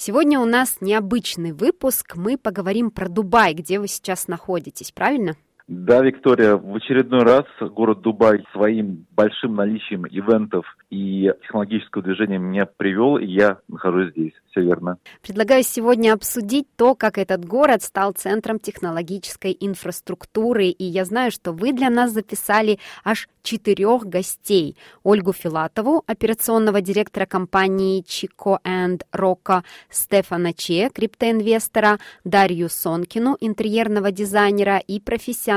Сегодня у нас необычный выпуск. Мы поговорим про Дубай, где вы сейчас находитесь, правильно? Да, Виктория, в очередной раз город Дубай своим большим наличием ивентов и технологического движения меня привел, и я нахожусь здесь. Все верно. Предлагаю сегодня обсудить то, как этот город стал центром технологической инфраструктуры. И я знаю, что вы для нас записали аж четырех гостей. Ольгу Филатову, операционного директора компании Чико энд Рока, Стефана Че, криптоинвестора, Дарью Сонкину, интерьерного дизайнера и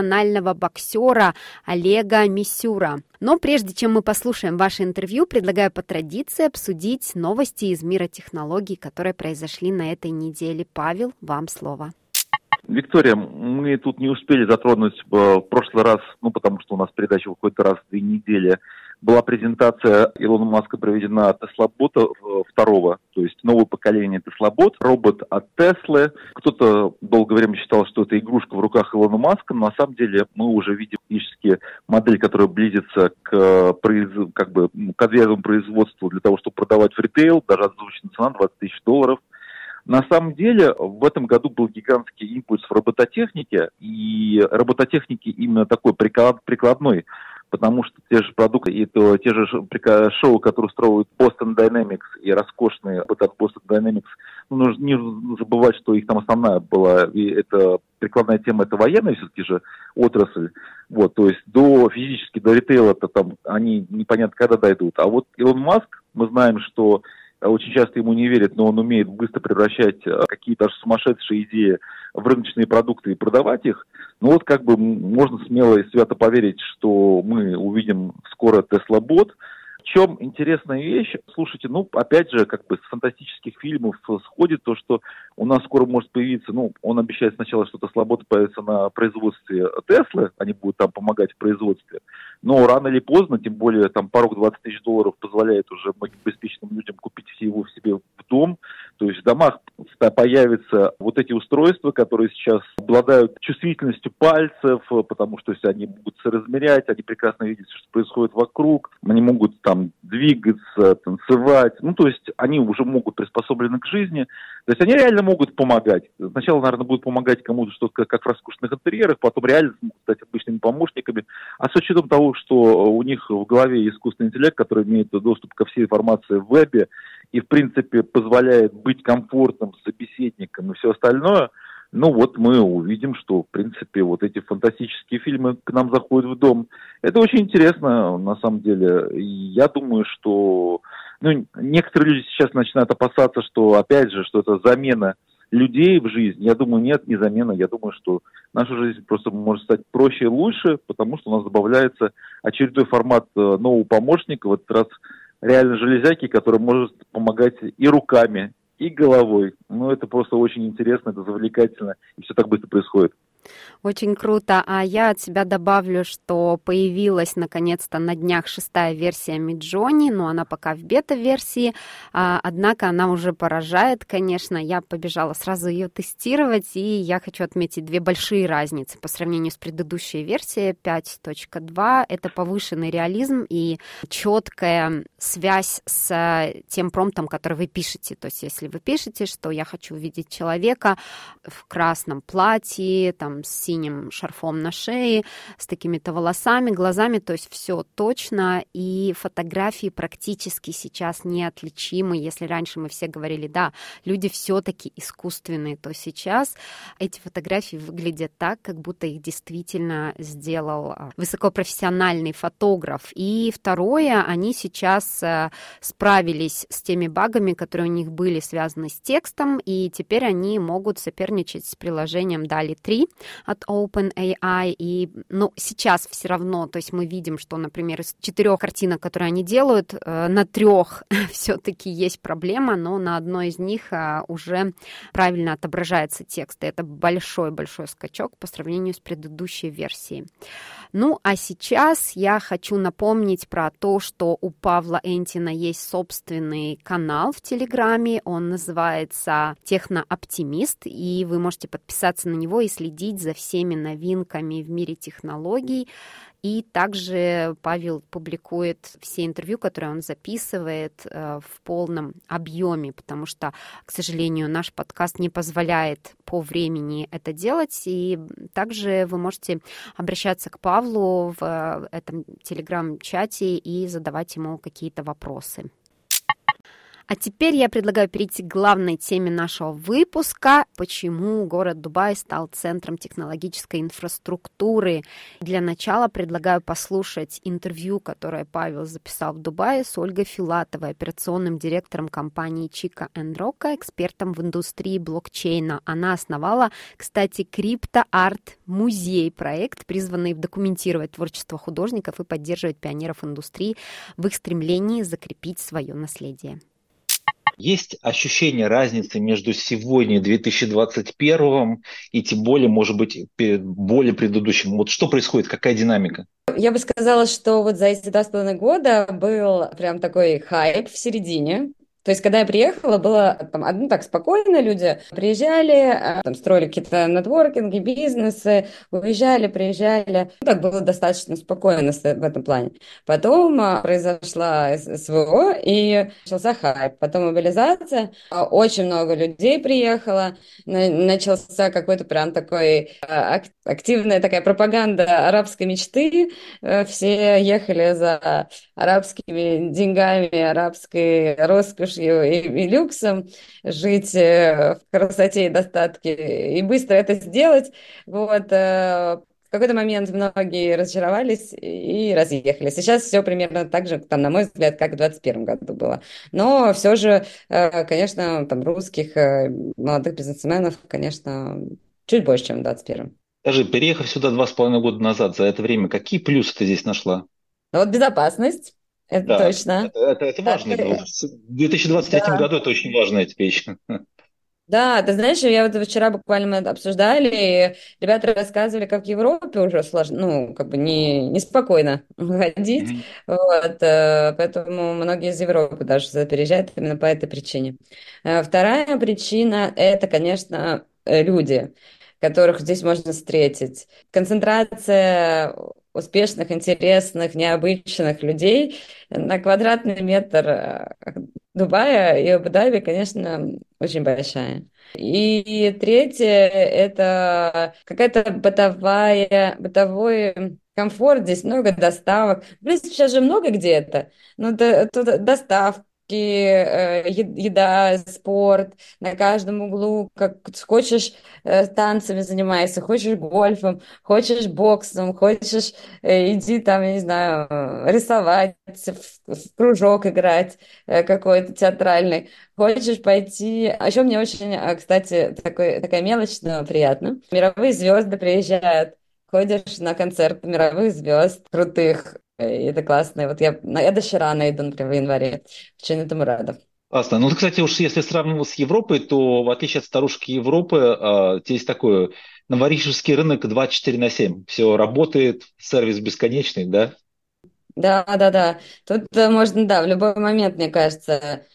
профессионального боксера Олега Мисюра. Но прежде чем мы послушаем ваше интервью, предлагаю по традиции обсудить новости из мира технологий, которые произошли на этой неделе. Павел, вам слово. Виктория, мы тут не успели затронуть э, в прошлый раз, ну, потому что у нас передача выходит раз в две недели, была презентация Илона Маска проведена Теслобота второго, то есть новое поколение Теслобот, робот от Теслы. Кто-то долгое время считал, что это игрушка в руках Илона Маска, но на самом деле мы уже видим фактически модель, которая близится к, как бы, к отвязанному производству для того, чтобы продавать в ритейл, даже озвучена цена 20 тысяч долларов. На самом деле в этом году был гигантский импульс в робототехнике, и робототехники именно такой прикладной потому что те же продукты и то, те же шоу, которые устраивают Boston Dynamics и роскошные вот от Boston Dynamics, ну, нужно не забывать, что их там основная была, и это прикладная тема, это военная все-таки же отрасль, вот, то есть до физически, до ритейла-то там они непонятно когда дойдут, а вот Илон Маск, мы знаем, что очень часто ему не верят, но он умеет быстро превращать э, какие-то сумасшедшие идеи в рыночные продукты и продавать их. Ну вот как бы можно смело и свято поверить, что мы увидим скоро Bot, в чем интересная вещь? Слушайте, ну, опять же, как бы с фантастических фильмов сходит то, что у нас скоро может появиться, ну, он обещает сначала, что Tesla Bot появится на производстве Теслы, они будут там помогать в производстве, но рано или поздно, тем более там порог 20 тысяч долларов позволяет уже многим беспечным людям купить все его в себе в дом. То есть в домах появятся вот эти устройства, которые сейчас обладают чувствительностью пальцев, потому что если они могут соразмерять, они прекрасно видят, что происходит вокруг, они могут там двигаться, танцевать. Ну, то есть они уже могут приспособлены к жизни. То есть они реально могут помогать. Сначала, наверное, будут помогать кому-то что-то как в роскошных интерьерах, потом реально смогут стать обычными помощниками. А с учетом того, что у них в голове искусственный интеллект, который имеет доступ ко всей информации в вебе и, в принципе, позволяет быть комфортным собеседником и все остальное, ну вот мы увидим, что, в принципе, вот эти фантастические фильмы к нам заходят в дом. Это очень интересно, на самом деле. Я думаю, что ну, некоторые люди сейчас начинают опасаться, что, опять же, что это замена людей в жизни, я думаю, нет, не замена. Я думаю, что наша жизнь просто может стать проще и лучше, потому что у нас добавляется очередной формат э, нового помощника, в этот раз реально железяки, который может помогать и руками, и головой. Ну, это просто очень интересно, это завлекательно, и все так быстро происходит. Очень круто. А я от себя добавлю, что появилась наконец-то на днях шестая версия Миджони, но она пока в бета-версии, а, однако она уже поражает, конечно. Я побежала сразу ее тестировать, и я хочу отметить две большие разницы по сравнению с предыдущей версией 5.2. Это повышенный реализм и четкая связь с тем промптом, который вы пишете. То есть если вы пишете, что я хочу увидеть человека в красном платье, там, с синим шарфом на шее, с такими-то волосами, глазами, то есть все точно, и фотографии практически сейчас неотличимы. Если раньше мы все говорили, да, люди все-таки искусственные, то сейчас эти фотографии выглядят так, как будто их действительно сделал а, высокопрофессиональный фотограф. И второе, они сейчас э, справились с теми багами, которые у них были связаны с текстом, и теперь они могут соперничать с приложением DALI 3 от OpenAI. И, ну, сейчас все равно, то есть мы видим, что, например, из четырех картинок, которые они делают, э, на трех все-таки есть проблема, но на одной из них э, уже правильно отображается текст. И это большой-большой скачок по сравнению с предыдущей версией. Ну, а сейчас я хочу напомнить про то, что у Павла Энтина есть собственный канал в Телеграме. Он называется «Технооптимист», и вы можете подписаться на него и следить за всеми новинками в мире технологий. И также Павел публикует все интервью, которые он записывает э, в полном объеме, потому что, к сожалению, наш подкаст не позволяет по времени это делать. И также вы можете обращаться к Павлу в э, этом телеграм-чате и задавать ему какие-то вопросы. А теперь я предлагаю перейти к главной теме нашего выпуска, почему город Дубай стал центром технологической инфраструктуры. Для начала предлагаю послушать интервью, которое Павел записал в Дубае с Ольгой Филатовой, операционным директором компании Чика Рока, экспертом в индустрии блокчейна. Она основала, кстати, крипто-арт музей, проект, призванный документировать творчество художников и поддерживать пионеров индустрии в их стремлении закрепить свое наследие. Есть ощущение разницы между сегодня 2021 и тем более, может быть, более предыдущим? Вот что происходит, какая динамика? Я бы сказала, что вот за эти два с половиной года был прям такой хайп в середине, то есть, когда я приехала, было там, ну, так спокойно, люди приезжали, э, там, строили какие-то нетворкинги, бизнесы, уезжали, приезжали. Ну, так было достаточно спокойно в этом плане. Потом а, произошла СВО, и начался хайп. Потом мобилизация, очень много людей приехало, начался какой-то прям такой а, активная такая пропаганда арабской мечты. Э, все ехали за арабскими деньгами, арабской роскошью, и, и люксом, жить э, в красоте и достатке и быстро это сделать. Вот, э, в какой-то момент многие разочаровались и разъехались. Сейчас все примерно так же, там, на мой взгляд, как в 2021 году было. Но все же, конечно, там русских молодых бизнесменов, конечно, чуть больше, чем в 2021. Скажи, переехав сюда два с половиной года назад, за это время, какие плюсы ты здесь нашла? Ну, вот безопасность, это да, точно. Это, это, это важно. Да, в 2023 да. году это очень важная вещь. Да, ты знаешь, я вот вчера буквально мы обсуждали, и ребята рассказывали, как в Европе уже сложно, ну, как бы не, неспокойно ходить, mm-hmm. вот, э, поэтому многие из Европы даже переезжают именно по этой причине. Э, вторая причина – это, конечно, люди, которых здесь можно встретить. Концентрация успешных, интересных, необычных людей на квадратный метр э, Дубая и Абу-Даби, конечно, очень большая. И третье – это какая-то бытовая, бытовой комфорт, здесь много доставок. В принципе, сейчас же много где это. Ну, тут доставка, еда, спорт на каждом углу, как хочешь э, танцами занимайся, хочешь гольфом, хочешь боксом, хочешь э, иди там, я не знаю, рисовать, в кружок играть какой-то театральный, хочешь пойти... А еще мне очень, кстати, такой, такая мелочь, но приятно. Мировые звезды приезжают, ходишь на концерт мировых звезд крутых, и это классно. И вот я, я до Ширана иду, например, в январе. Очень этому рада. Классно. Ну, кстати, уж если сравнивать с Европой, то в отличие от старушки Европы, э, здесь такой новорижский рынок 24 на 7. Все работает, сервис бесконечный, да? Да, да, да. Тут э, можно, да, в любой момент, мне кажется,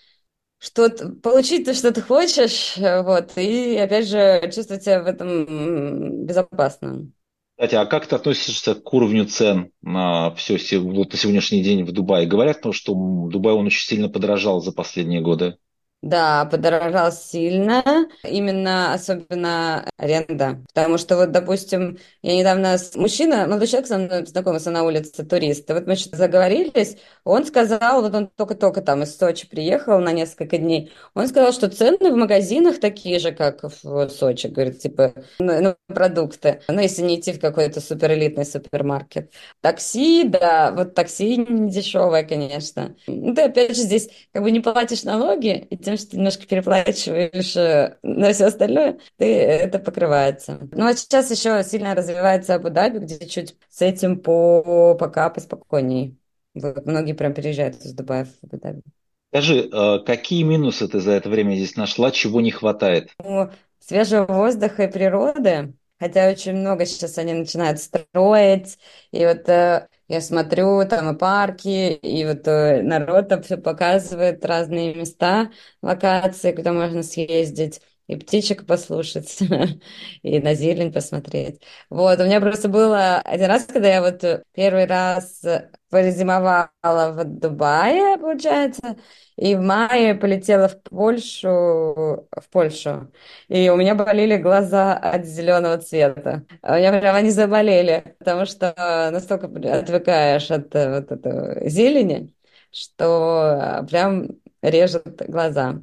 что получить то, что ты хочешь, вот, и, опять же, чувствовать себя в этом безопасно. Кстати, а как ты относишься к уровню цен на все вот на сегодняшний день в Дубае? Говорят, что Дубай он очень сильно подорожал за последние годы. Да, подорожал сильно, именно особенно аренда. Потому что вот, допустим, я недавно, с... мужчина, молодой человек со мной знакомился на улице, турист, и вот мы что-то заговорились, он сказал, вот он только-только там из Сочи приехал на несколько дней, он сказал, что цены в магазинах такие же, как в Сочи, говорит, типа, ну, ну продукты, ну, если не идти в какой-то суперэлитный супермаркет. Такси, да, вот такси не дешевое, конечно. Ну, ты опять же здесь как бы не платишь налоги, и тем, что ты немножко переплачиваешь э, на все остальное, ты, это покрывается. Ну, а сейчас еще сильно развивается Абу-Даби, где чуть с этим по, пока поспокойней. Вот, многие прям переезжают из Дубая в Абу-Даби. Скажи, э, какие минусы ты за это время здесь нашла, чего не хватает? Ну, свежего воздуха и природы. Хотя очень много сейчас они начинают строить. И вот э, я смотрю, там и парки, и вот э, народ там все показывает, разные места, локации, куда можно съездить и птичек послушать, и на зелень посмотреть. Вот, у меня просто было один раз, когда я вот первый раз позимовала в Дубае, получается, и в мае полетела в Польшу, в Польшу. И у меня болели глаза от зеленого цвета. У меня прям они заболели, потому что настолько отвыкаешь от э, вот этого зелени, что э, прям режет глаза.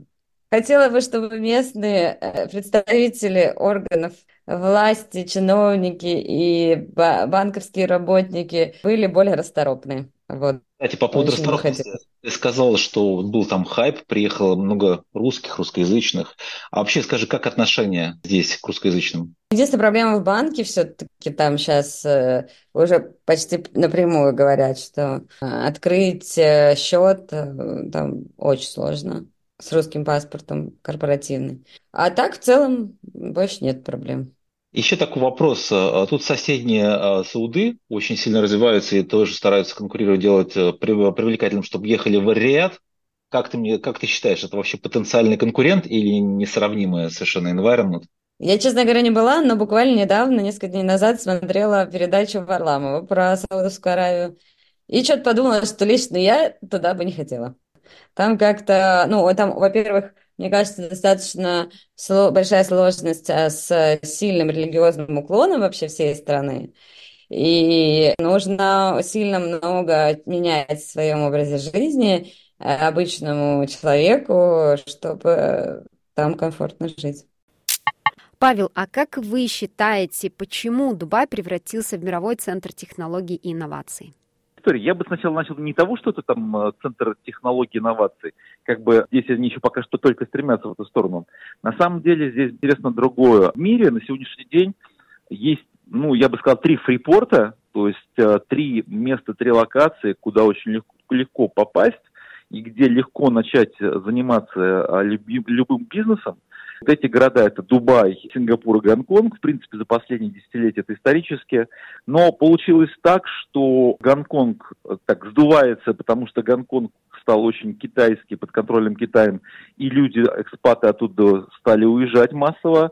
Хотела бы, чтобы местные э, представители органов власти, чиновники и банковские работники были более расторопны. Вот. Кстати, по поводу расторопности, ты сказал, что был там хайп, приехало много русских, русскоязычных. А вообще скажи, как отношения здесь к русскоязычным? Единственная проблема в банке все-таки там сейчас э, уже почти напрямую говорят, что э, открыть счет там очень сложно с русским паспортом корпоративный. А так в целом больше нет проблем. Еще такой вопрос. А тут соседние а, Сауды очень сильно развиваются и тоже стараются конкурировать, делать э, привлекательным, чтобы ехали в Риад. Как ты, мне, как ты считаешь, это вообще потенциальный конкурент или несравнимый совершенно environment? Я, честно говоря, не была, но буквально недавно, несколько дней назад, смотрела передачу Варламова про Саудовскую Аравию. И что-то подумала, что лично я туда бы не хотела. Там как-то, ну, там, во-первых, мне кажется, достаточно большая сложность а, с сильным религиозным уклоном вообще всей страны. И нужно сильно много менять в своем образе жизни э, обычному человеку, чтобы там комфортно жить. Павел, а как вы считаете, почему Дубай превратился в мировой центр технологий и инноваций? История. Я бы сначала начал не того, что это там э, центр технологий инноваций, как бы здесь они еще пока что только стремятся в эту сторону. На самом деле здесь интересно другое. В мире на сегодняшний день есть, ну, я бы сказал, три фрипорта, то есть э, три места, три локации, куда очень легко, легко попасть и где легко начать заниматься э, любым бизнесом. Вот эти города это Дубай, Сингапур и Гонконг. В принципе, за последние десятилетия это исторически. Но получилось так, что Гонконг э, так сдувается, потому что Гонконг стал очень китайский, под контролем Китаем, и люди, экспаты оттуда стали уезжать массово.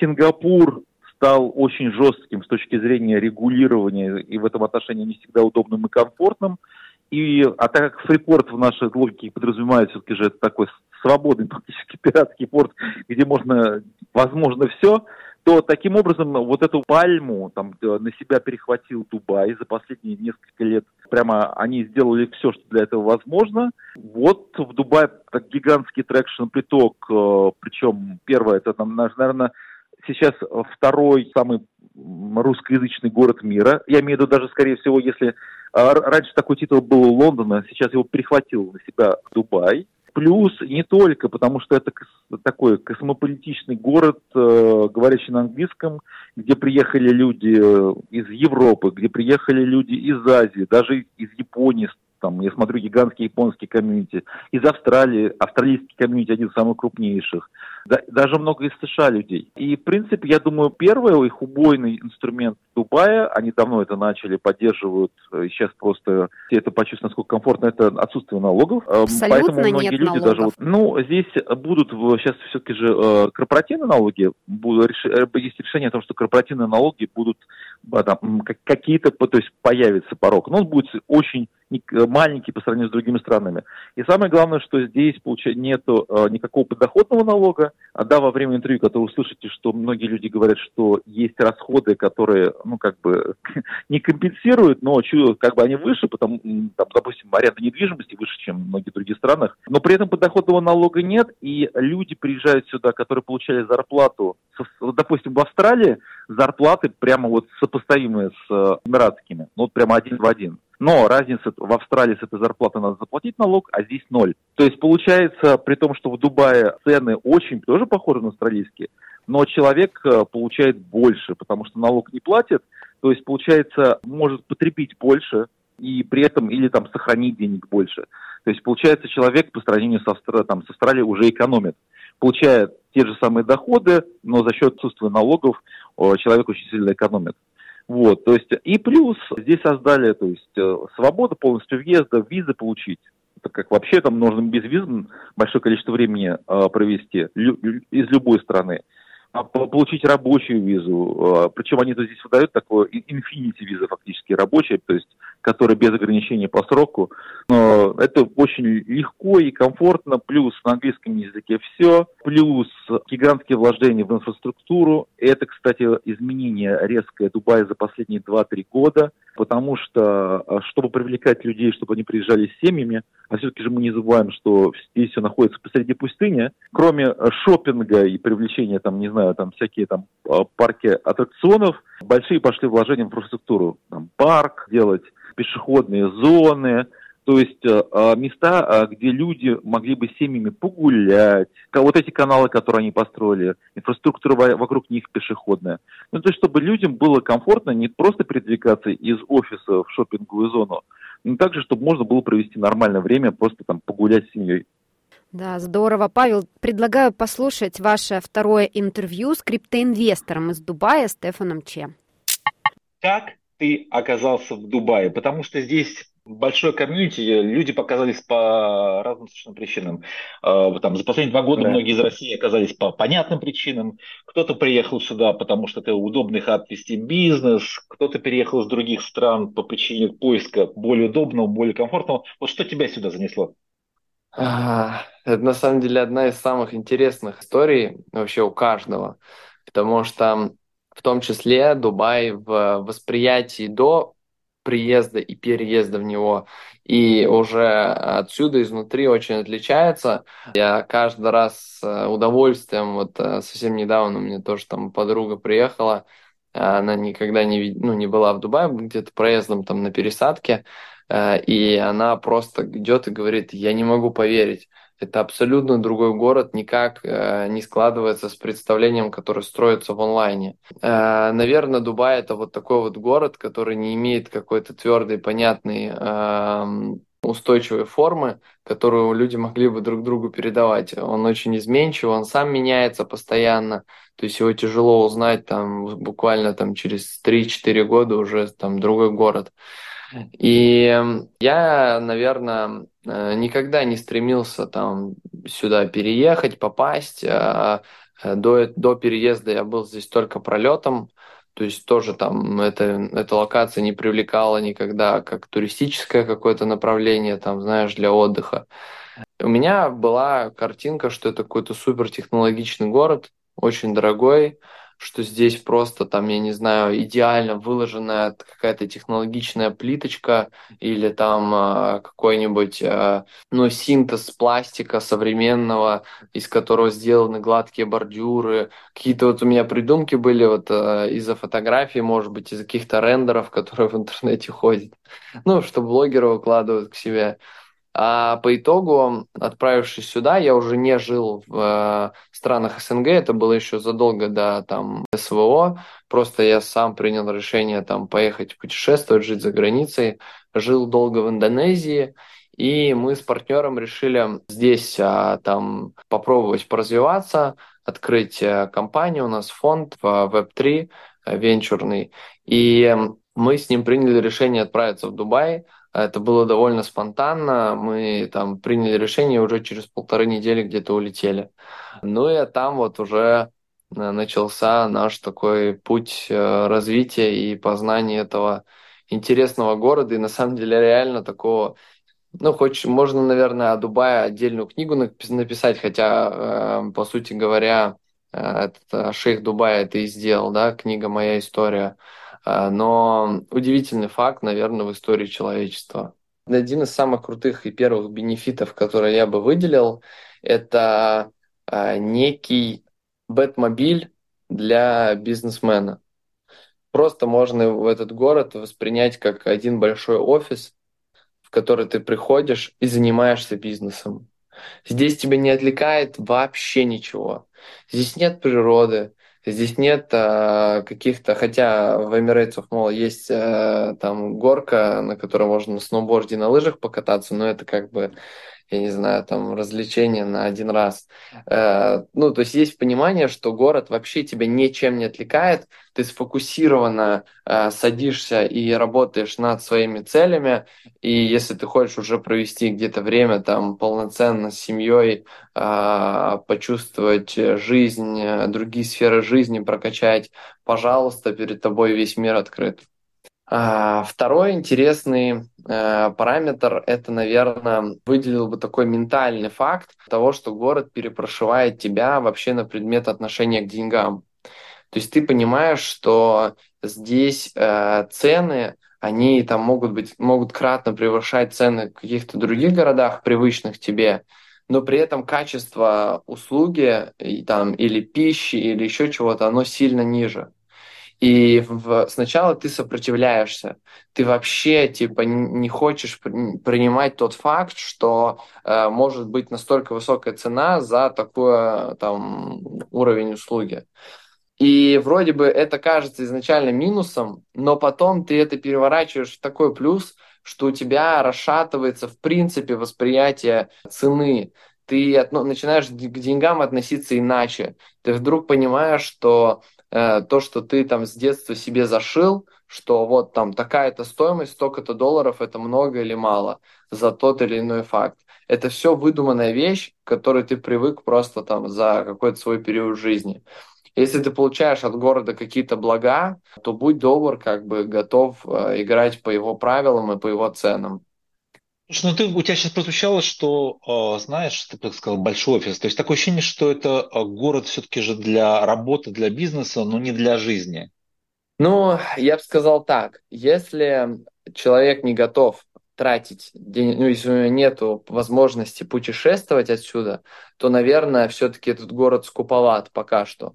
Сингапур стал очень жестким с точки зрения регулирования и в этом отношении не всегда удобным и комфортным. И, а так как фрипорт в нашей логике подразумевает все-таки же это такой свободный практически пиратский порт, где можно, возможно, все, то таким образом вот эту пальму там э, на себя перехватил Дубай за последние несколько лет. Прямо они сделали все, что для этого возможно. Вот в Дубае так гигантский traction приток, э, причем первое, это там, наверное, сейчас второй самый русскоязычный город мира. Я имею в виду даже, скорее всего, если а, раньше такой титул был у Лондона, сейчас его перехватил на себя Дубай. Плюс не только, потому что это такой космополитичный город, э, говорящий на английском, где приехали люди э, из Европы, где приехали люди из Азии, даже из Японии, там, я смотрю гигантские японские комьюнити, из Австралии, австралийский комьюнити один из самых крупнейших, да, даже много из США людей. И, в принципе, я думаю, первый их убойный инструмент Дубая, они давно это начали, поддерживают, э, сейчас просто все это почувствуют, насколько комфортно, это отсутствие налогов. Эм, Абсолютно Поэтому многие нет люди налогов. даже... Вот, ну, здесь будут сейчас все-таки же э, корпоративные налоги, будут, э, есть решение о том, что корпоративные налоги будут там, какие-то, то есть появится порог, но он будет очень маленький по сравнению с другими странами. И самое главное, что здесь нет никакого подоходного налога. А да, во время интервью, когда вы услышите, что многие люди говорят, что есть расходы, которые, ну, как бы не компенсируют, но как бы они выше, потому, там, допустим, аренда недвижимости выше, чем в многих других странах. Но при этом подоходного налога нет, и люди приезжают сюда, которые получали зарплату, допустим, в Австралии зарплаты прямо вот сопоставимые с э, эмиратскими, ну, вот прямо один в один. Но разница в Австралии с этой зарплаты надо заплатить налог, а здесь ноль. То есть получается, при том, что в Дубае цены очень тоже похожи на австралийские, но человек э, получает больше, потому что налог не платит, то есть получается может потребить больше и при этом или там сохранить денег больше. То есть получается человек по сравнению с, Австра... там, с Австралией уже экономит, получает те же самые доходы, но за счет отсутствия налогов человек очень сильно экономит. Вот, то есть, и плюс здесь создали, то есть, э, свободу полностью въезда, визы получить. Так как вообще там нужно без виз большое количество времени э, провести лю, из любой страны. А получить рабочую визу, э, причем они здесь выдают такое infinity виза фактически рабочая, то есть которая без ограничений по сроку. Но это очень легко и комфортно, плюс на английском языке все, плюс гигантские вложения в инфраструктуру. Это, кстати, изменение резкое Дубая за последние 2-3 года, потому что, э, чтобы привлекать людей, чтобы они приезжали с семьями, а все-таки же мы не забываем, что здесь все находится посреди пустыни, кроме шопинга и привлечения, там, не знаю, там всякие там э, парки аттракционов, большие пошли вложения в инфраструктуру. Там, парк делать, пешеходные зоны, то есть э, а, места, а, где люди могли бы семьями погулять, вот эти каналы, которые они построили, инфраструктура вокруг них пешеходная. Ну, то есть, чтобы людям было комфортно не просто передвигаться из офиса в шопинговую зону, но также, чтобы можно было провести нормальное время, просто там погулять с семьей. Да, здорово. Павел, предлагаю послушать ваше второе интервью с криптоинвестором из Дубая Стефаном Че. Как ты оказался в Дубае? Потому что здесь большой комьюнити, люди показались по разным совершенно причинам. А, там, за последние два года да. многие из России оказались по понятным причинам. Кто-то приехал сюда, потому что это удобный хаб вести бизнес, кто-то переехал из других стран по причине поиска более удобного, более комфортного. Вот что тебя сюда занесло? Это на самом деле одна из самых интересных историй вообще у каждого, потому что в том числе Дубай в восприятии до приезда и переезда в него, и уже отсюда, изнутри очень отличается. Я каждый раз с удовольствием, вот э, совсем недавно у меня тоже там подруга приехала, она никогда не, ну, не была в Дубае, где-то проездом там на пересадке, и она просто идет и говорит, я не могу поверить, это абсолютно другой город, никак э, не складывается с представлением, которое строится в онлайне. Э, наверное, Дубай это вот такой вот город, который не имеет какой-то твердой, понятной, э, устойчивой формы, которую люди могли бы друг другу передавать. Он очень изменчив, он сам меняется постоянно, то есть его тяжело узнать там буквально там через 3-4 года уже там другой город. И я, наверное, э, никогда не стремился там сюда переехать, попасть. А, э, до, до переезда я был здесь только пролетом, то есть тоже там это, эта локация не привлекала никогда как туристическое какое-то направление, там, знаешь, для отдыха. У меня была картинка, что это какой-то супертехнологичный город, очень дорогой, что здесь просто там, я не знаю, идеально выложенная какая-то технологичная плиточка или там э, какой-нибудь, э, ну, синтез пластика современного, из которого сделаны гладкие бордюры. Какие-то вот у меня придумки были вот э, из-за фотографий, может быть, из каких-то рендеров, которые в интернете ходят. Ну, что блогеры выкладывают к себе. А по итогу, отправившись сюда, я уже не жил в э, странах СНГ, это было еще задолго до там СВО, просто я сам принял решение там поехать путешествовать, жить за границей, жил долго в Индонезии, и мы с партнером решили здесь а, там попробовать поразвиваться, открыть а, компанию, у нас фонд в Web3 а, венчурный, и мы с ним приняли решение отправиться в Дубай, это было довольно спонтанно. Мы там приняли решение, уже через полторы недели где-то улетели. Ну и там вот уже э, начался наш такой путь э, развития и познания этого интересного города и на самом деле реально такого ну, хоть можно, наверное, о Дубае отдельную книгу написать, хотя, э, по сути говоря, этот шейх Дубая это и сделал, да, книга «Моя история». Но удивительный факт, наверное, в истории человечества. Один из самых крутых и первых бенефитов, которые я бы выделил, это некий бэтмобиль для бизнесмена. Просто можно в этот город воспринять как один большой офис, в который ты приходишь и занимаешься бизнесом. Здесь тебя не отвлекает вообще ничего. Здесь нет природы, здесь нет а, каких-то, хотя в of Mall есть а, там горка, на которой можно на сноуборде на лыжах покататься, но это как бы я не знаю, там, развлечения на один раз. Э, ну, то есть есть понимание, что город вообще тебя ничем не отвлекает, ты сфокусированно э, садишься и работаешь над своими целями, и если ты хочешь уже провести где-то время там полноценно с семьей, э, почувствовать жизнь, другие сферы жизни прокачать, пожалуйста, перед тобой весь мир открыт. А, второй интересный э, параметр – это, наверное, выделил бы такой ментальный факт того, что город перепрошивает тебя вообще на предмет отношения к деньгам. То есть ты понимаешь, что здесь э, цены, они там могут быть, могут кратно превышать цены в каких-то других городах, привычных тебе, но при этом качество услуги и, там, или пищи, или еще чего-то, оно сильно ниже. И в, сначала ты сопротивляешься, ты вообще типа не хочешь принимать тот факт, что э, может быть настолько высокая цена за такой там уровень услуги. И вроде бы это кажется изначально минусом, но потом ты это переворачиваешь в такой плюс, что у тебя расшатывается в принципе восприятие цены. Ты от, ну, начинаешь к деньгам относиться иначе. Ты вдруг понимаешь, что Э, то, что ты там с детства себе зашил, что вот там такая-то стоимость, столько-то долларов, это много или мало за тот или иной факт. Это все выдуманная вещь, к которой ты привык просто там за какой-то свой период жизни. Если ты получаешь от города какие-то блага, то будь добр, как бы готов э, играть по его правилам и по его ценам. Слушай, ну ты, у тебя сейчас прозвучало, что, э, знаешь, ты так сказал, большой офис. То есть такое ощущение, что это э, город все-таки же для работы, для бизнеса, но не для жизни. Ну, я бы сказал так. Если человек не готов тратить денег, ну, если у него нет возможности путешествовать отсюда, то, наверное, все-таки этот город скуповат пока что.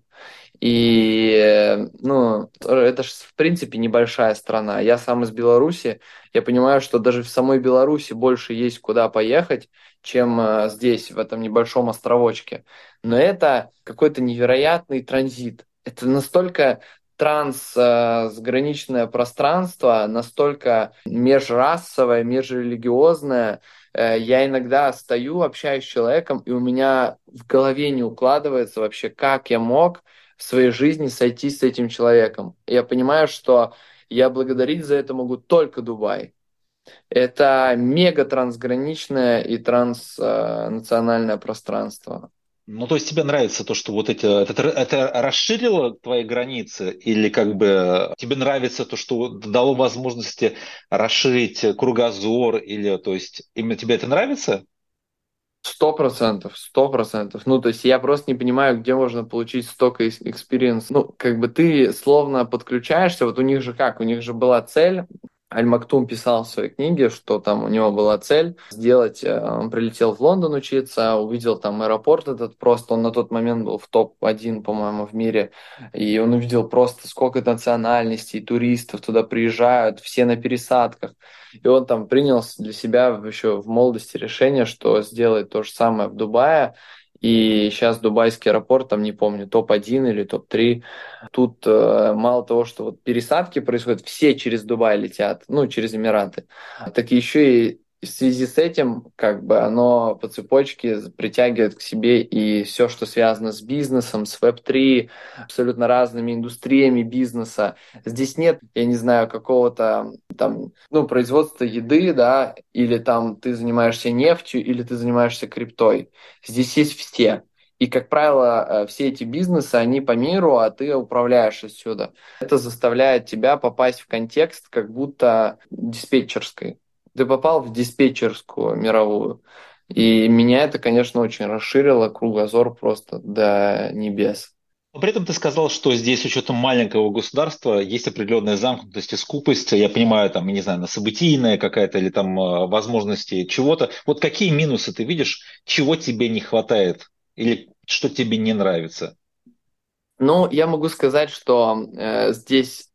И, ну, это же, в принципе, небольшая страна. Я сам из Беларуси, я понимаю, что даже в самой Беларуси больше есть куда поехать, чем э, здесь, в этом небольшом островочке. Но это какой-то невероятный транзит. Это настолько трансграничное пространство, настолько межрасовое, межрелигиозное. Э, я иногда стою, общаюсь с человеком, и у меня в голове не укладывается вообще, как я мог в своей жизни сойтись с этим человеком. я понимаю, что я благодарить за это могу только Дубай. Это мега трансграничное и транснациональное пространство. Ну, то есть тебе нравится то, что вот эти, это, это расширило твои границы, или как бы тебе нравится то, что дало возможности расширить кругозор, или то есть именно тебе это нравится? Сто процентов, сто процентов. Ну, то есть я просто не понимаю, где можно получить столько experience. Ну, как бы ты словно подключаешься, вот у них же как, у них же была цель Аль-Мактум писал в своей книге, что там у него была цель сделать, э, он прилетел в Лондон учиться, увидел там аэропорт этот просто, он на тот момент был в топ-1, по-моему, в мире, и он увидел просто сколько национальностей, туристов туда приезжают, все на пересадках, и он там принял для себя еще в молодости решение, что сделает то же самое в Дубае, и сейчас дубайский аэропорт, там не помню, топ-1 или топ-3. Тут э, мало того, что вот пересадки происходят, все через Дубай летят, ну, через Эмираты, так еще и в связи с этим, как бы оно по цепочке притягивает к себе и все, что связано с бизнесом, с Web3, абсолютно разными индустриями бизнеса. Здесь нет, я не знаю, какого-то там, ну, производства еды, да, или там ты занимаешься нефтью, или ты занимаешься криптой. Здесь есть все. И как правило, э, все эти бизнесы, они по миру, а ты управляешь отсюда. Это заставляет тебя попасть в контекст как будто диспетчерской. Ты попал в диспетчерскую мировую. И меня это, конечно, очень расширило кругозор просто до небес. Но при этом ты сказал, что здесь с учетом маленького государства есть определенная замкнутость и скупость. Я понимаю, там, не знаю, на событийная какая-то или там э, возможности чего-то. Вот какие минусы ты видишь, чего тебе не хватает или что тебе не нравится? Ну, я могу сказать, что э, здесь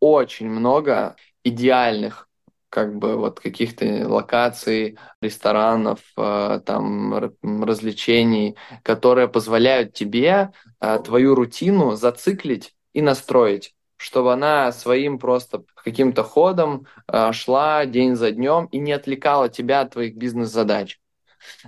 очень много идеальных как бы вот каких-то локаций, ресторанов, э, там развлечений, которые позволяют тебе э, твою рутину зациклить и настроить чтобы она своим просто каким-то ходом э, шла день за днем и не отвлекала тебя от твоих бизнес-задач.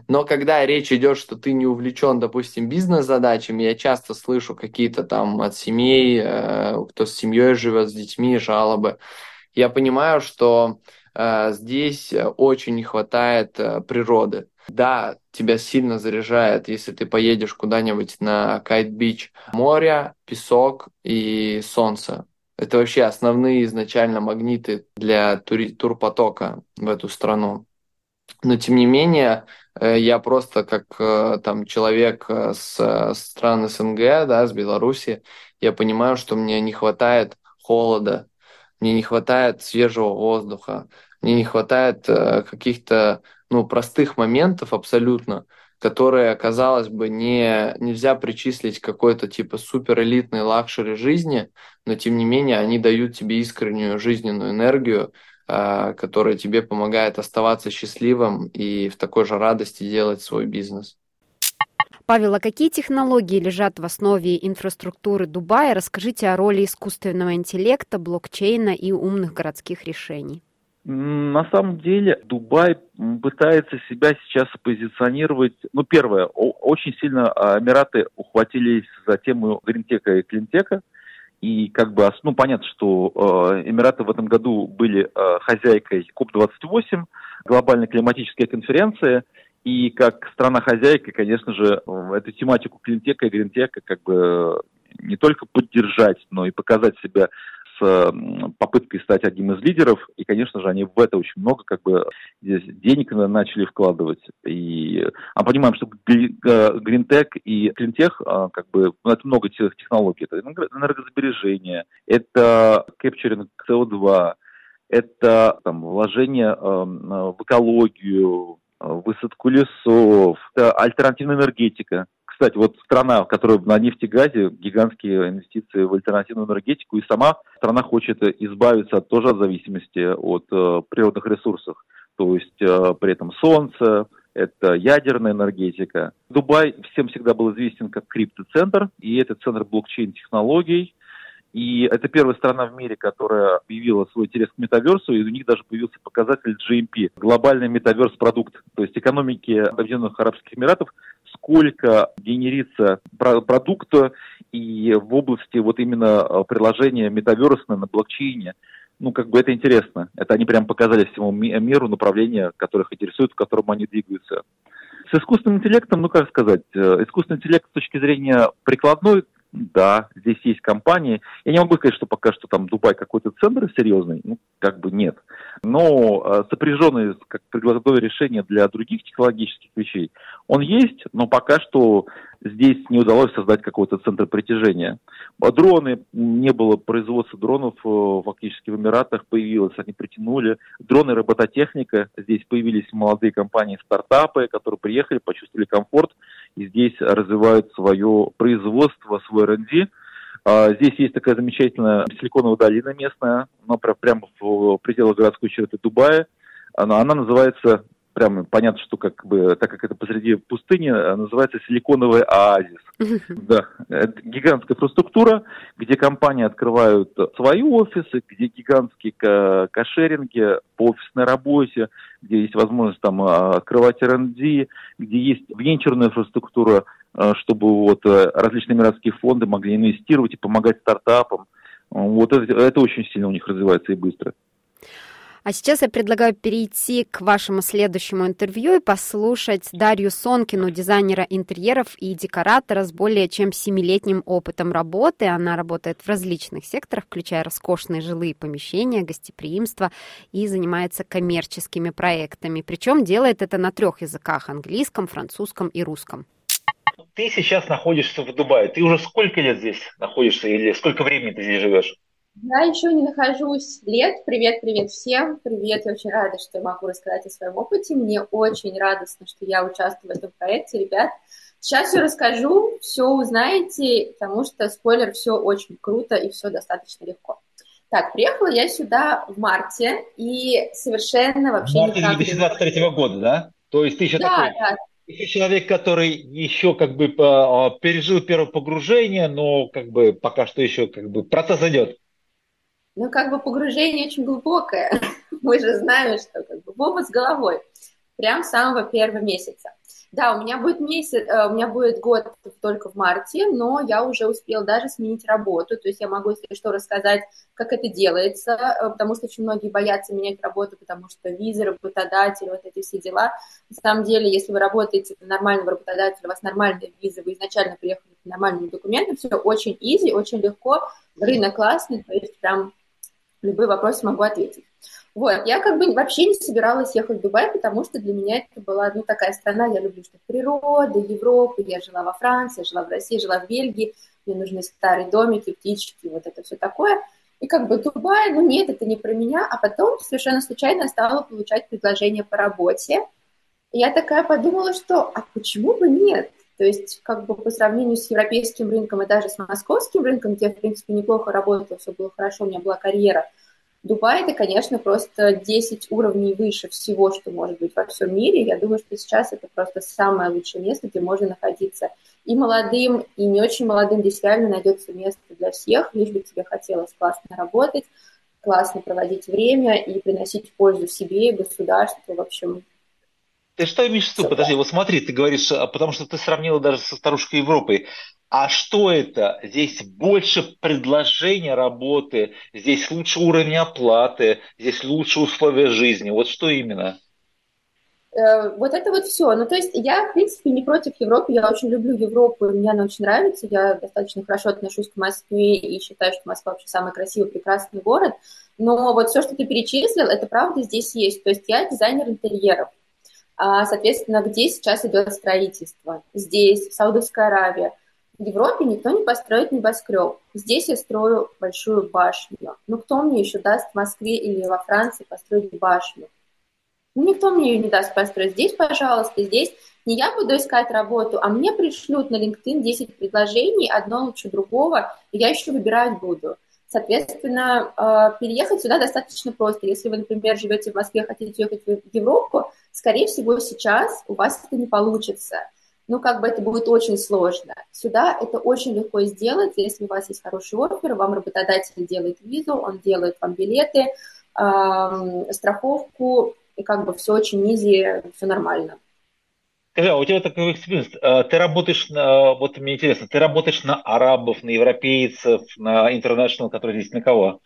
Но когда речь идет, что ты не увлечен, допустим, бизнес-задачами, я часто слышу какие-то там от семей, кто с семьей живет, с детьми, жалобы. Я понимаю, что э, здесь очень не хватает э, природы. Да, тебя сильно заряжает, если ты поедешь куда-нибудь на Кайт-Бич. Море, песок и солнце. Это вообще основные изначально магниты для тури- турпотока в эту страну. Но тем не менее, э, я просто как э, там человек э, с стран СНГ, да, с Беларуси, я понимаю, что мне не хватает холода, мне не хватает свежего воздуха, мне не хватает каких-то ну, простых моментов абсолютно, которые, казалось бы, не, нельзя причислить какой-то типа суперэлитной luxury жизни, но тем не менее они дают тебе искреннюю жизненную энергию, а, которая тебе помогает оставаться счастливым и в такой же радости делать свой бизнес. Павел, а какие технологии лежат в основе инфраструктуры Дубая? Расскажите о роли искусственного интеллекта, блокчейна и умных городских решений. На самом деле Дубай пытается себя сейчас позиционировать. Ну, первое, очень сильно а, Эмираты ухватились за тему гринтека и клинтека. И как бы, ну, понятно, что э, Эмираты в этом году были э, хозяйкой КОП-28, глобальной климатической конференции, и как страна-хозяйка, конечно же, эту тематику cleantech а и greentech а как бы не только поддержать, но и показать себя с попыткой стать одним из лидеров, и, конечно же, они в это очень много как бы здесь денег начали вкладывать. И а понимаем, что greentech и cleantech, а, как бы, ну, это много технологий. Это энергосбережение, это capturing CO2, это там, вложение э, в экологию, высадку лесов, это альтернативная энергетика. Кстати, вот страна, которая на нефтегазе, гигантские инвестиции в альтернативную энергетику, и сама страна хочет избавиться тоже от зависимости от э, природных ресурсов. То есть э, при этом солнце, это ядерная энергетика. Дубай всем всегда был известен как криптоцентр, и это центр блокчейн-технологий. И это первая страна в мире, которая объявила свой интерес к метаверсу, и у них даже появился показатель GMP, глобальный метаверс-продукт. То есть экономики Объединенных Арабских Эмиратов сколько генерится продукта и в области вот именно э, приложения метаверса на блокчейне. Ну, как бы это интересно. Это они прям показали всему миру направления, которых интересуют, в котором они двигаются. С искусственным интеллектом, ну, как сказать, э, искусственный интеллект с точки зрения прикладной да, здесь есть компании. Я не могу сказать, что пока что там Дубай какой-то центр серьезный, ну, как бы нет. Но э, сопряженный как прикладное решение для других технологических вещей, он есть, но пока что здесь не удалось создать какой-то центр притяжения. Дроны, не было производства дронов э, фактически в Эмиратах, появилось, они притянули. Дроны, робототехника, здесь появились молодые компании, стартапы, которые приехали, почувствовали комфорт, и здесь развивают свое производство, свой R&D. А, здесь есть такая замечательная силиконовая долина местная, она прямо в пределах городской черты Дубая. Она, она называется прямо понятно, что как бы, так как это посреди пустыни, э, называется силиконовый оазис. Да, это гигантская инфраструктура, где компании открывают свои офисы, где гигантские кошеринги по офисной работе, где есть возможность там а, открывать R&D, где есть венчурная инфраструктура, э, чтобы вот э, различные эмиратские фонды могли инвестировать и помогать стартапам. Вот это, это очень сильно у них развивается и быстро. А сейчас я предлагаю перейти к вашему следующему интервью и послушать Дарью Сонкину, дизайнера интерьеров и декоратора с более чем семилетним опытом работы. Она работает в различных секторах, включая роскошные жилые помещения, гостеприимство и занимается коммерческими проектами. Причем делает это на трех языках – английском, французском и русском. Ты сейчас находишься в Дубае. Ты уже сколько лет здесь находишься или сколько времени ты здесь живешь? Я еще не нахожусь лет. Привет, привет всем. Привет, я очень рада, что я могу рассказать о своем опыте. Мне очень радостно, что я участвую в этом проекте, ребят. Сейчас все расскажу, все узнаете, потому что, спойлер, все очень круто и все достаточно легко. Так, приехала я сюда в марте и совершенно вообще... В марте 2023 года, да? То есть ты еще да, такой... Да, еще человек, который еще как бы а, пережил первое погружение, но как бы пока что еще как бы процесс идет. Ну, как бы погружение очень глубокое. Мы же знаем, что как бы в с головой. Прям с самого первого месяца. Да, у меня будет месяц, э, у меня будет год только в марте, но я уже успела даже сменить работу, то есть я могу, если что, рассказать, как это делается, э, потому что очень многие боятся менять работу, потому что визы, работодатель, вот эти все дела. На самом деле, если вы работаете на нормального работодателя, у вас нормальная виза, вы изначально приехали с нормальными документами, все очень изи, очень легко, рынок классный, то есть прям любые вопросы могу ответить. Вот, я как бы вообще не собиралась ехать в Дубай, потому что для меня это была, ну, такая страна, я люблю что природа, Европа, я жила во Франции, жила в России, жила в Бельгии, мне нужны старые домики, птички, вот это все такое. И как бы Дубай, ну нет, это не про меня, а потом совершенно случайно стала получать предложение по работе. И я такая подумала, что, а почему бы нет? То есть, как бы по сравнению с европейским рынком и даже с московским рынком, где, в принципе, неплохо работала, все было хорошо, у меня была карьера – Дубай это, конечно, просто 10 уровней выше всего, что может быть во всем мире. Я думаю, что сейчас это просто самое лучшее место, где можно находиться и молодым, и не очень молодым. Здесь реально найдется место для всех, лишь бы тебе хотелось классно работать, классно проводить время и приносить пользу себе и государству, в общем, ты что имеешь в виду? Подожди, вот смотри, ты говоришь, а, потому что ты сравнила даже со старушкой Европой. А что это? Здесь больше предложения работы, здесь лучше уровень оплаты, здесь лучше условия жизни. Вот что именно? Э, вот это вот все. Ну, то есть я, в принципе, не против Европы, я очень люблю Европу, мне она очень нравится, я достаточно хорошо отношусь к Москве и считаю, что Москва вообще самый красивый, прекрасный город. Но вот все, что ты перечислил, это правда здесь есть. То есть я дизайнер интерьеров. А, соответственно, где сейчас идет строительство? Здесь, в Саудовской Аравии. В Европе никто не построит небоскреб. Здесь я строю большую башню. Ну, кто мне еще даст в Москве или во Франции построить башню? Ну, никто мне ее не даст построить. Здесь, пожалуйста, здесь не я буду искать работу, а мне пришлют на LinkedIn 10 предложений, одно лучше другого, и я еще выбирать буду. Соответственно, э, переехать сюда достаточно просто. Если вы, например, живете в Москве, хотите уехать в Европу, скорее всего, сейчас у вас это не получится. Ну, как бы это будет очень сложно. Сюда это очень легко сделать, если у вас есть хороший офер, вам работодатель делает визу, он делает вам билеты, эм, страховку, и как бы все очень easy, все нормально. Скажи, а у тебя такой experience, а, ты работаешь на, вот мне интересно, ты работаешь на арабов, на европейцев, на international, который здесь на кого?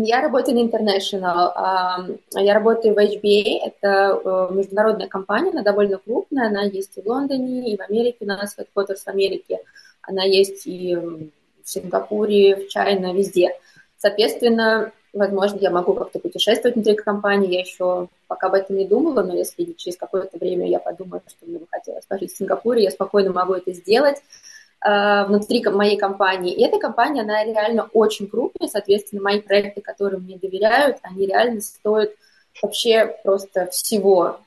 Я работаю на international. Я работаю в HBA. Это э, международная компания, она довольно крупная. Она есть и в Лондоне, и в Америке. У нас headquarters в Америке. Она есть и в Сингапуре, в Чайна, везде. Соответственно, возможно, я могу как-то путешествовать внутри компании. Я еще пока об этом не думала, но если через какое-то время я подумаю, что мне бы хотелось пожить в Сингапуре, я спокойно могу это сделать. Э, внутри моей компании. И эта компания, она реально очень крупная, соответственно, мои проекты, которые мне доверяют, они реально стоят вообще просто всего.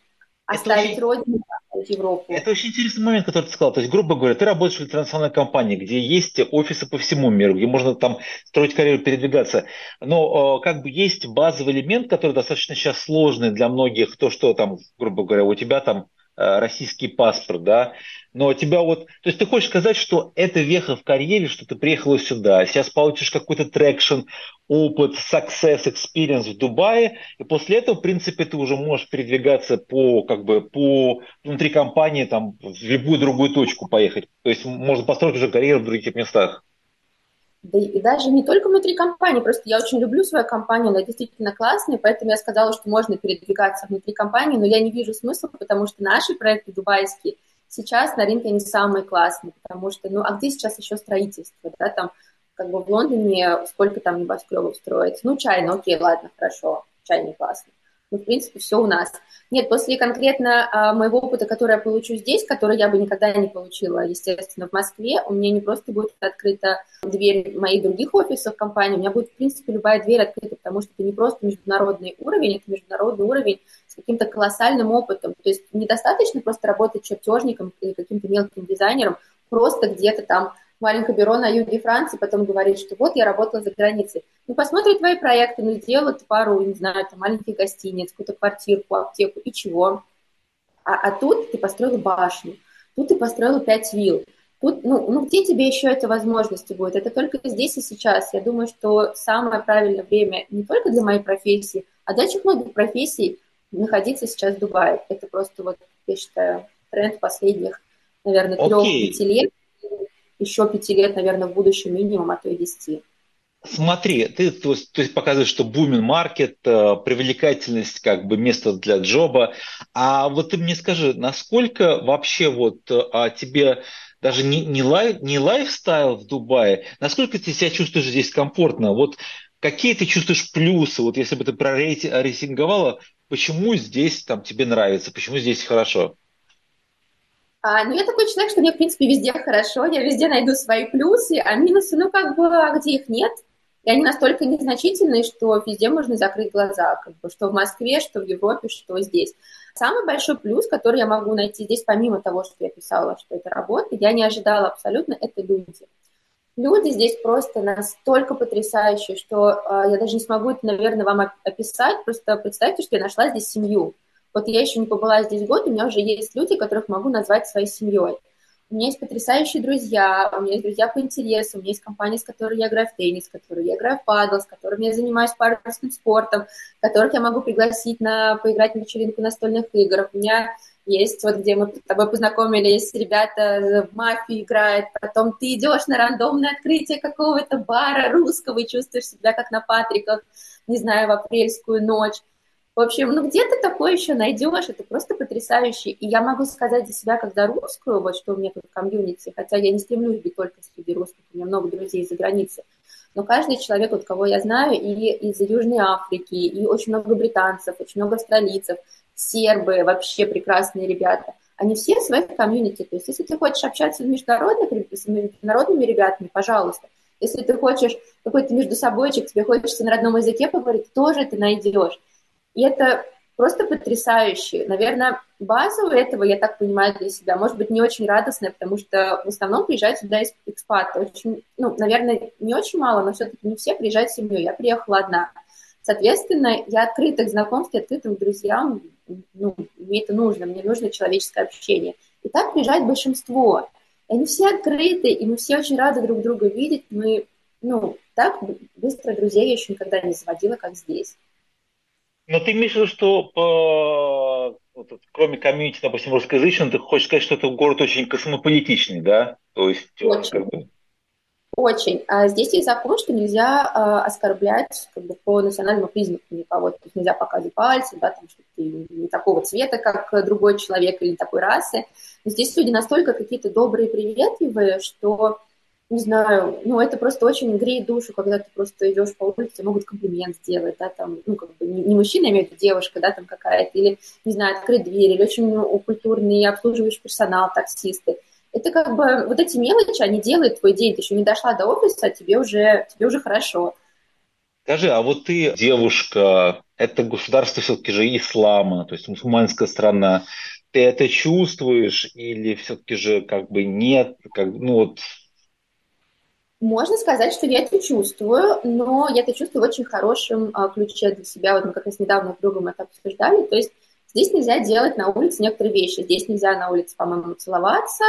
Оставить очень, родину, оставить Европу. Это очень интересный момент, который ты сказал. То есть, грубо говоря, ты работаешь в интернациональной компании, где есть офисы по всему миру, где можно там строить карьеру, передвигаться. Но э, как бы есть базовый элемент, который достаточно сейчас сложный для многих, то, что там, грубо говоря, у тебя там российский паспорт, да, но тебя вот, то есть ты хочешь сказать, что это веха в карьере, что ты приехала сюда, сейчас получишь какой-то traction, опыт, success, experience в Дубае, и после этого, в принципе, ты уже можешь передвигаться по, как бы, по внутри компании, там, в любую другую точку поехать. То есть можно построить уже карьеру в других местах. Да и даже не только внутри компании, просто я очень люблю свою компанию, она действительно классная, поэтому я сказала, что можно передвигаться внутри компании, но я не вижу смысла, потому что наши проекты дубайские сейчас на рынке не самые классные, потому что, ну, а где сейчас еще строительство, да, там, как бы в Лондоне сколько там небоскребов строится, ну, чай, ну, окей, ладно, хорошо, чай не классный ну, в принципе, все у нас. Нет, после конкретно а, моего опыта, который я получу здесь, который я бы никогда не получила, естественно, в Москве, у меня не просто будет открыта дверь моих других офисов компании, у меня будет, в принципе, любая дверь открыта, потому что это не просто международный уровень, это международный уровень с каким-то колоссальным опытом. То есть недостаточно просто работать чертежником или каким-то мелким дизайнером, просто где-то там маленькое бюро на юге Франции, потом говорит, что вот я работала за границей. Ну, посмотрит твои проекты, ну, сделает пару, не знаю, там, маленьких гостиниц, какую-то квартирку, аптеку, и чего? А, а тут ты построил башню, тут ты построил пять вилл, Тут, ну, ну, где тебе еще эта возможность будет? Это только здесь и сейчас. Я думаю, что самое правильное время не только для моей профессии, а для очень многих профессий находиться сейчас в Дубае. Это просто, вот, я считаю, тренд последних, наверное, трех-пяти лет еще пяти лет, наверное, в будущем минимум, а то и десяти. Смотри, ты то есть, то есть показываешь, что бумен маркет, э, привлекательность, как бы место для джоба. А вот ты мне скажи, насколько вообще вот а, тебе даже не, не, лайф, не лайфстайл в Дубае, насколько ты себя чувствуешь здесь комфортно? Вот какие ты чувствуешь плюсы, вот если бы ты прорейтинговала, почему здесь там тебе нравится, почему здесь хорошо? А, ну, я такой человек, что мне, в принципе, везде хорошо, я везде найду свои плюсы, а минусы, ну, как бы, а где их нет, и они настолько незначительные, что везде можно закрыть глаза, как бы, что в Москве, что в Европе, что здесь. Самый большой плюс, который я могу найти здесь, помимо того, что я писала, что это работа, я не ожидала абсолютно, это люди. Люди здесь просто настолько потрясающие, что э, я даже не смогу это, наверное, вам описать. Просто представьте, что я нашла здесь семью. Вот я еще не побыла здесь год, у меня уже есть люди, которых могу назвать своей семьей. У меня есть потрясающие друзья, у меня есть друзья по интересу, у меня есть компания, с которой я играю в теннис, с которой я играю в падл, с которыми я занимаюсь парусным спортом, которых я могу пригласить на поиграть на вечеринку настольных игр. У меня есть вот где мы с тобой познакомились, ребята в мафию играют, потом ты идешь на рандомное открытие какого-то бара русского и чувствуешь себя как на Патриках, не знаю, в апрельскую ночь. В общем, ну где ты такое еще найдешь? Это просто потрясающе. И я могу сказать за себя за русскую, вот что у меня в комьюнити, хотя я не стремлюсь быть только среди русских, у меня много друзей за границей. Но каждый человек, вот кого я знаю, и из Южной Африки, и очень много британцев, очень много австралийцев, сербы, вообще прекрасные ребята, они все в своих комьюнити. То есть если ты хочешь общаться с, международных, с международными ребятами, пожалуйста. Если ты хочешь какой-то между собойчик, тебе хочется на родном языке поговорить, тоже ты найдешь. И это просто потрясающе. Наверное, база у этого, я так понимаю, для себя, может быть, не очень радостная, потому что в основном приезжают сюда экспаты. Очень, ну, наверное, не очень мало, но все-таки не все приезжают с семьей. Я приехала одна. Соответственно, я открыта к знакомству, открыта к друзьям. Ну, мне это нужно, мне нужно человеческое общение. И так приезжает большинство. И они все открыты, и мы все очень рады друг друга видеть. Мы, ну, так быстро друзей я еще никогда не заводила, как здесь. Но ты имеешь в виду, что по, вот, кроме комьюнити, допустим, русскоязычного, ты хочешь сказать, что это город очень космополитичный, да? То есть очень. Как бы... Очень. А здесь есть закон, что нельзя э, оскорблять как бы, по национальному признаку никого. То есть нельзя показывать пальцы, да, там, что ты не такого цвета, как другой человек, или такой расы. Но здесь люди настолько какие-то добрые, приветливые, что не знаю, ну, это просто очень греет душу, когда ты просто идешь по улице, могут комплимент сделать, да, там, ну, как бы не, мужчина, имеет в девушка, да, там какая-то, или, не знаю, открыть дверь, или очень ну, культурный обслуживающий персонал, таксисты. Это как бы вот эти мелочи, они делают твой день, ты еще не дошла до офиса, а тебе уже, тебе уже хорошо. Скажи, а вот ты девушка, это государство все-таки же ислама, то есть мусульманская страна, ты это чувствуешь или все-таки же как бы нет, как, ну вот можно сказать, что я это чувствую, но я это чувствую в очень хорошем а, ключе для себя. Вот мы как раз недавно с другом это обсуждали. То есть здесь нельзя делать на улице некоторые вещи. Здесь нельзя на улице, по-моему, целоваться,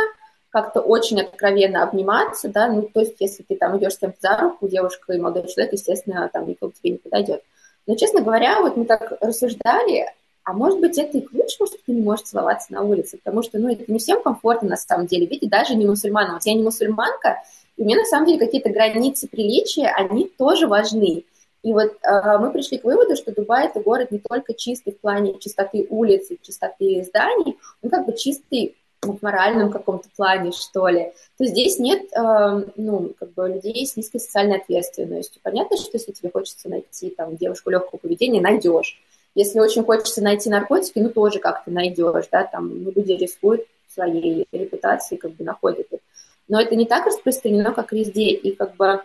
как-то очень откровенно обниматься, да, ну, то есть если ты там идешь с кем-то за руку, девушка и молодой человек, естественно, там никто к тебе не подойдет. Но, честно говоря, вот мы так рассуждали, а может быть, это и к лучшему, что ты не можешь целоваться на улице, потому что, ну, это не всем комфортно на самом деле, видите, даже не мусульманам. Вот я не мусульманка, и мне на самом деле какие-то границы приличия, они тоже важны. И вот э, мы пришли к выводу, что Дубай это город не только чистый в плане чистоты улиц чистоты зданий, он как бы чистый в моральном каком-то плане, что ли, то здесь нет, э, ну, как бы людей с низкой социальной ответственностью. Понятно, что если тебе хочется найти там девушку легкого поведения, найдешь. Если очень хочется найти наркотики, ну, тоже как-то найдешь, да, там, ну, люди рискуют своей репутацией, как бы находят их. Но это не так распространено, как везде, и как бы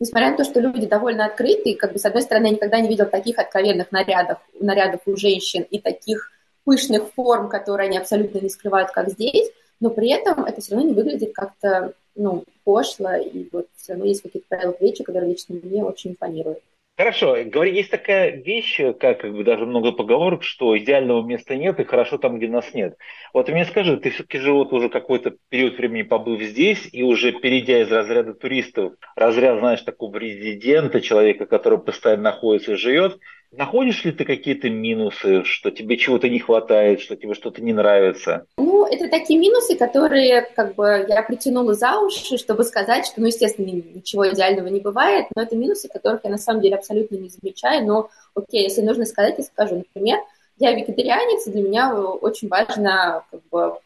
несмотря на то, что люди довольно открыты, как бы, с одной стороны, я никогда не видел таких откровенных нарядов, нарядов у женщин и таких пышных форм, которые они абсолютно не скрывают, как здесь, но при этом это все равно не выглядит как-то, ну, пошло, и вот все равно есть какие-то правила приличия, которые лично мне очень импонируют. Хорошо, говори, есть такая вещь, как, как бы даже много поговорок, что идеального места нет и хорошо там, где нас нет. Вот мне скажи, ты все-таки же вот уже какой-то период времени побыв здесь и уже перейдя из разряда туристов, разряд, знаешь, такого резидента, человека, который постоянно находится и живет, Находишь ли ты какие-то минусы, что тебе чего-то не хватает, что тебе что-то не нравится? Ну, это такие минусы, которые как бы я притянула за уши, чтобы сказать, что, ну, естественно, ничего идеального не бывает, но это минусы, которых я на самом деле абсолютно не замечаю, но окей, если нужно сказать, я скажу. Например, я вегетарианец, и для меня очень важно, как бы,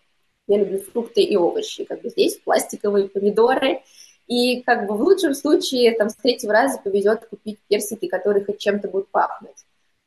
я люблю фрукты и овощи, как бы здесь пластиковые помидоры, и как бы в лучшем случае там с третьего раза повезет купить персики, которые хоть чем-то будут пахнуть.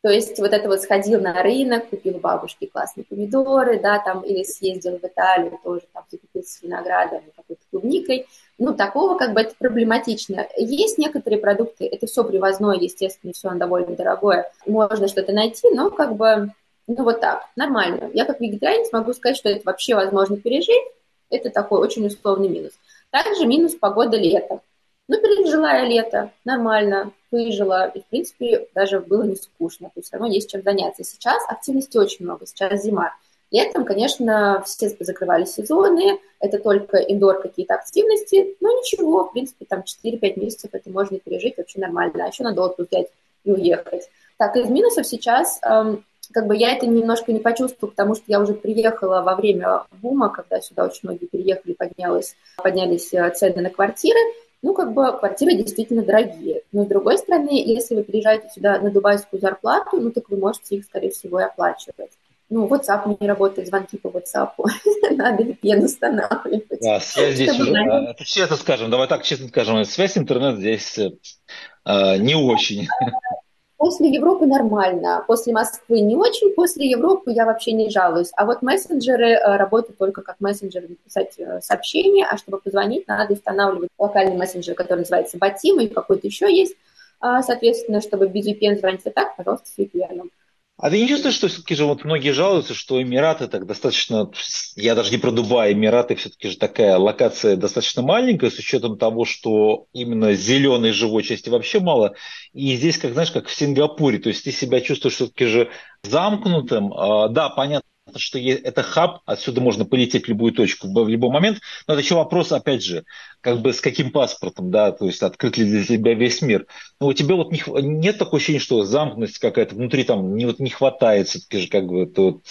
То есть вот это вот сходил на рынок, купил бабушке классные помидоры, да, там, или съездил в Италию, тоже там закупился виноградом, какой-то клубникой. Ну, такого как бы это проблематично. Есть некоторые продукты, это все привозное, естественно, все довольно дорогое, можно что-то найти, но как бы, ну, вот так, нормально. Я как вегетарианец могу сказать, что это вообще возможно пережить, это такой очень условный минус. Также минус погода летом. Ну, пережила я лето, нормально, выжила, и, в принципе, даже было не скучно, то есть все равно есть чем заняться. Сейчас активности очень много, сейчас зима. Летом, конечно, все закрывали сезоны, это только индор какие-то активности, но ничего, в принципе, там 4-5 месяцев это можно пережить вообще нормально, а еще надо отпуск взять и уехать. Так, из минусов сейчас как бы я это немножко не почувствовала, потому что я уже приехала во время бума, когда сюда очень многие переехали, поднялось, поднялись э, цены на квартиры. Ну, как бы квартиры действительно дорогие. Но с другой стороны, если вы приезжаете сюда на дубайскую зарплату, ну, так вы можете их, скорее всего, и оплачивать. Ну, WhatsApp не работает, звонки по WhatsApp. Надо VPN устанавливать. Да, связь здесь уже, это честно скажем, давай так честно скажем, связь интернет здесь э, не очень. После Европы нормально, после Москвы не очень, после Европы я вообще не жалуюсь. А вот мессенджеры э, работают только как мессенджеры написать э, сообщение, а чтобы позвонить, надо устанавливать локальный мессенджер, который называется Батим, и какой-то еще есть. А, соответственно, чтобы без VPN звонить, а так, пожалуйста, с VPN. А ты не чувствуешь, что все-таки же вот многие жалуются, что Эмираты так достаточно, я даже не про Дубай, Эмираты все-таки же такая локация достаточно маленькая, с учетом того, что именно зеленой живой части вообще мало. И здесь, как знаешь, как в Сингапуре, то есть ты себя чувствуешь все-таки же замкнутым. А, да, понятно, что это хаб, отсюда можно полететь в любую точку в любой момент, но это еще вопрос, опять же, как бы с каким паспортом, да, то есть открыт ли для тебя весь мир. Но у тебя вот не, нет такого ощущения, что замкнутость какая-то внутри там не, вот не хватает все-таки же как бы тут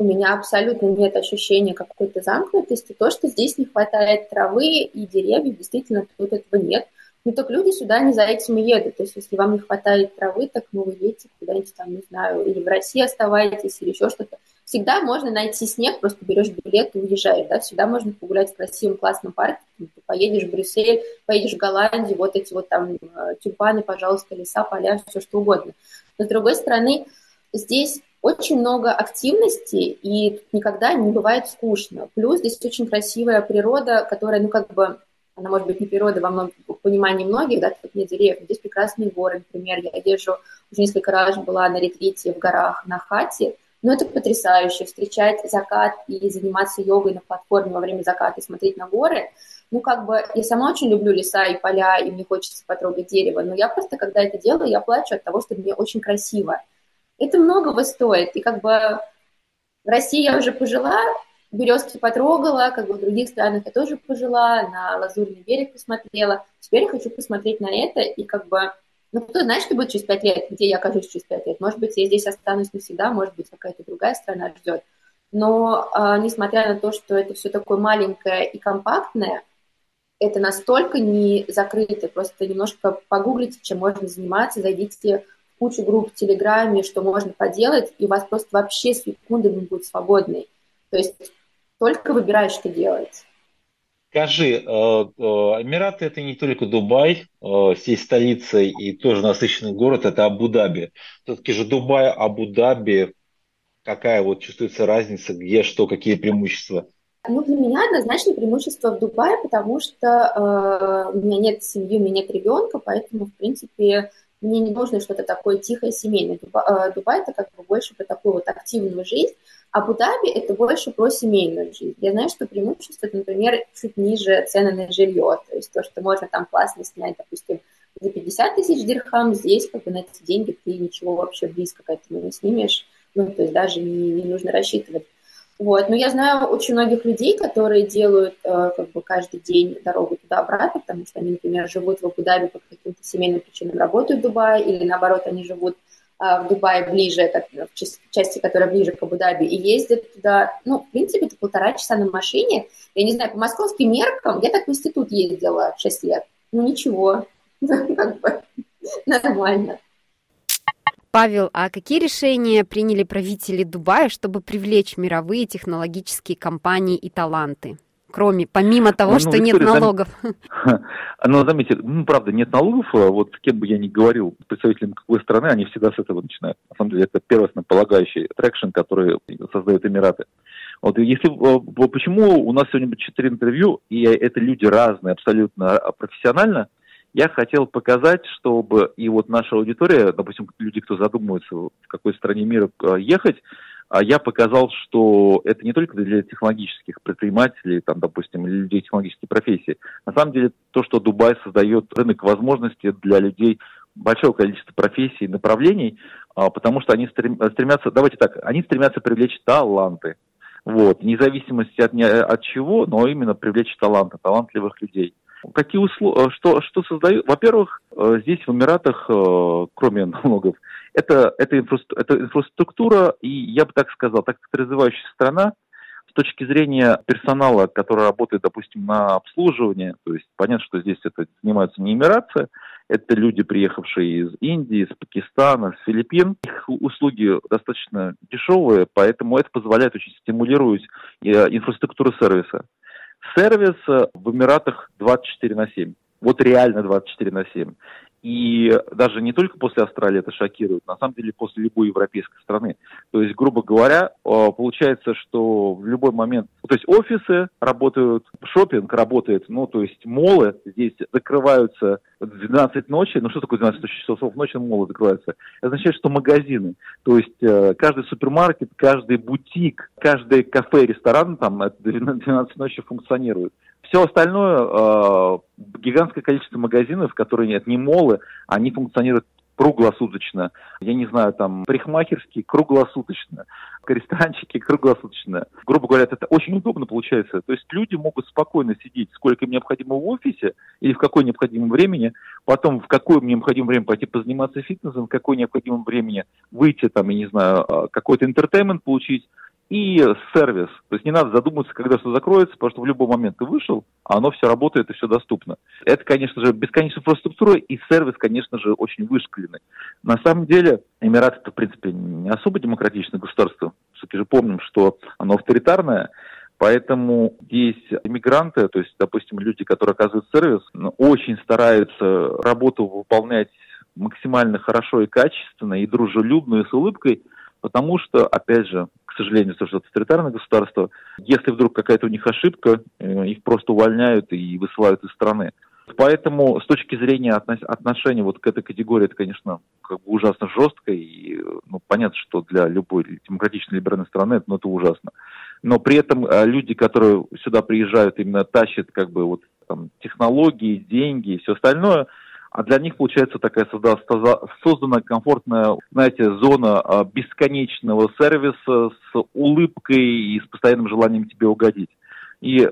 у меня абсолютно нет ощущения какой-то замкнутости. То, что здесь не хватает травы и деревьев, действительно, тут этого нет. Ну так люди сюда не за этим и едут. То есть если вам не хватает травы, так ну вы едете куда-нибудь там, не знаю, или в России оставаетесь, или еще что-то. Всегда можно найти снег, просто берешь билет и уезжаешь, да, всегда можно погулять в красивом классном парке, поедешь в Брюссель, поедешь в Голландию, вот эти вот там э, тюльпаны, пожалуйста, леса, поля, все что угодно. Но с другой стороны, здесь очень много активности, и тут никогда не бывает скучно. Плюс здесь очень красивая природа, которая, ну, как бы она может быть не природа во многом понимании многих, да, тут нет деревьев, здесь прекрасные горы, например, я езжу, уже несколько раз была на ретрите в горах на хате, но это потрясающе, встречать закат и заниматься йогой на платформе во время заката и смотреть на горы, ну, как бы, я сама очень люблю леса и поля, и мне хочется потрогать дерево, но я просто, когда это делаю, я плачу от того, что мне очень красиво. Это многого стоит, и как бы в России я уже пожила, березки потрогала, как бы в других странах я тоже пожила, на Лазурный берег посмотрела. Теперь я хочу посмотреть на это и как бы, ну, кто знает, что будет через пять лет, где я окажусь через пять лет. Может быть, я здесь останусь навсегда, может быть, какая-то другая страна ждет. Но, э, несмотря на то, что это все такое маленькое и компактное, это настолько не закрыто, просто немножко погуглите, чем можно заниматься, зайдите в кучу групп в Телеграме, что можно поделать, и у вас просто вообще секунды будет свободной. То есть только выбираешь, что делать. Скажи, э, э, Эмираты это не только Дубай, э, здесь столица и тоже насыщенный город, это Абу-Даби. Все-таки же Дубай, Абу-Даби, какая вот чувствуется разница, где что, какие преимущества? Ну, для меня однозначно преимущество в Дубае, потому что э, у меня нет семьи, у меня нет ребенка, поэтому, в принципе, мне не нужно что-то такое тихое, семейное. Э, Дубай это как бы больше про такую вот активную жизнь, Абу-Даби – это больше про семейную жизнь. Я знаю, что преимущество, например, чуть ниже цены на жилье. То есть то, что можно там классно снять, допустим, за 50 тысяч дирхам, здесь как бы на эти деньги ты ничего вообще близко к этому не снимешь. Ну, то есть даже не, не нужно рассчитывать. Вот. Но я знаю очень многих людей, которые делают э, как бы каждый день дорогу туда-обратно, потому что они, например, живут в Абу-Даби по каким-то семейным причинам, работают в Дубае, или наоборот, они живут а, в Дубае ближе, как, в части, которая ближе к Абу-Даби, и ездят туда, ну, в принципе, это полтора часа на машине. Я не знаю, по московским меркам, я так в институт ездила 6 лет. Ну, ничего, как бы нормально. Павел, а какие решения приняли правители Дубая, чтобы привлечь мировые технологические компании и таланты? Кроме, помимо того, ну, что ну, нет налогов. Ну, заметьте, ну, правда, нет налогов. А вот с кем бы я ни говорил, представителям какой страны, они всегда с этого начинают. На самом деле, это первоосновополагающий traction, который создают Эмираты. Вот если э, почему у нас сегодня будет четыре интервью, и это люди разные, абсолютно а, профессионально, я хотел показать, чтобы и вот наша аудитория, допустим, люди, кто задумывается, в какой стране мира э, ехать, а я показал, что это не только для технологических предпринимателей, там, допустим, людей технологической профессии. На самом деле, то, что Дубай создает рынок возможностей для людей большого количества профессий и направлений, а, потому что они стремятся, давайте так, они стремятся привлечь таланты. Вот, вне зависимости от, от чего, но именно привлечь таланты, талантливых людей. Какие условия, э, что, что создают? Во-первых, э, здесь в Эмиратах, э, кроме налогов, это, это, инфра, это инфраструктура, и я бы так сказал, так как развивающаяся страна, с точки зрения персонала, который работает, допустим, на обслуживание, то есть понятно, что здесь это занимаются не эмиратцы, это люди, приехавшие из Индии, из Пакистана, с Филиппин. Их услуги достаточно дешевые, поэтому это позволяет очень стимулировать инфраструктуру сервиса. Сервис в Эмиратах 24 на 7. Вот реально 24 на 7. И даже не только после Австралии это шокирует, на самом деле после любой европейской страны. То есть, грубо говоря, э, получается, что в любой момент, то есть офисы работают, шопинг работает, ну, то есть молы здесь закрываются в 12 ночи. Ну, что такое 12 часов ночи молы закрываются? Это означает, что магазины, то есть э, каждый супермаркет, каждый бутик, каждый кафе, ресторан там 12 ночи функционирует. Все остальное, э, гигантское количество магазинов, которые нет, не молы, они функционируют круглосуточно. Я не знаю, там, парикмахерские круглосуточно, ресторанчики круглосуточно. Грубо говоря, это очень удобно получается. То есть люди могут спокойно сидеть, сколько им необходимо в офисе или в какое необходимое времени, потом в какое необходимое время пойти позаниматься фитнесом, в какое необходимое времени выйти, там, я не знаю, э, какой-то интертеймент получить, и сервис. То есть не надо задумываться, когда все закроется, потому что в любой момент ты вышел, а оно все работает и все доступно. Это, конечно же, бесконечная инфраструктура, и сервис, конечно же, очень вышкаленный. На самом деле, Эмираты это, в принципе, не особо демократичное государство. Все-таки же помним, что оно авторитарное, Поэтому здесь иммигранты, то есть, допустим, люди, которые оказывают сервис, очень стараются работу выполнять максимально хорошо и качественно, и дружелюбно, и с улыбкой, потому что, опять же, сожалению, то, что это авторитарное государство, если вдруг какая-то у них ошибка, э, их просто увольняют и высылают из страны. Поэтому с точки зрения отношения вот к этой категории, это, конечно, как бы ужасно жестко, и ну, понятно, что для любой демократичной либеральной страны это, ну, это ужасно. Но при этом э, люди, которые сюда приезжают, именно тащат как бы вот там, технологии, деньги и все остальное – а для них, получается, такая создана комфортная, знаете, зона а, бесконечного сервиса с улыбкой и с постоянным желанием тебе угодить. И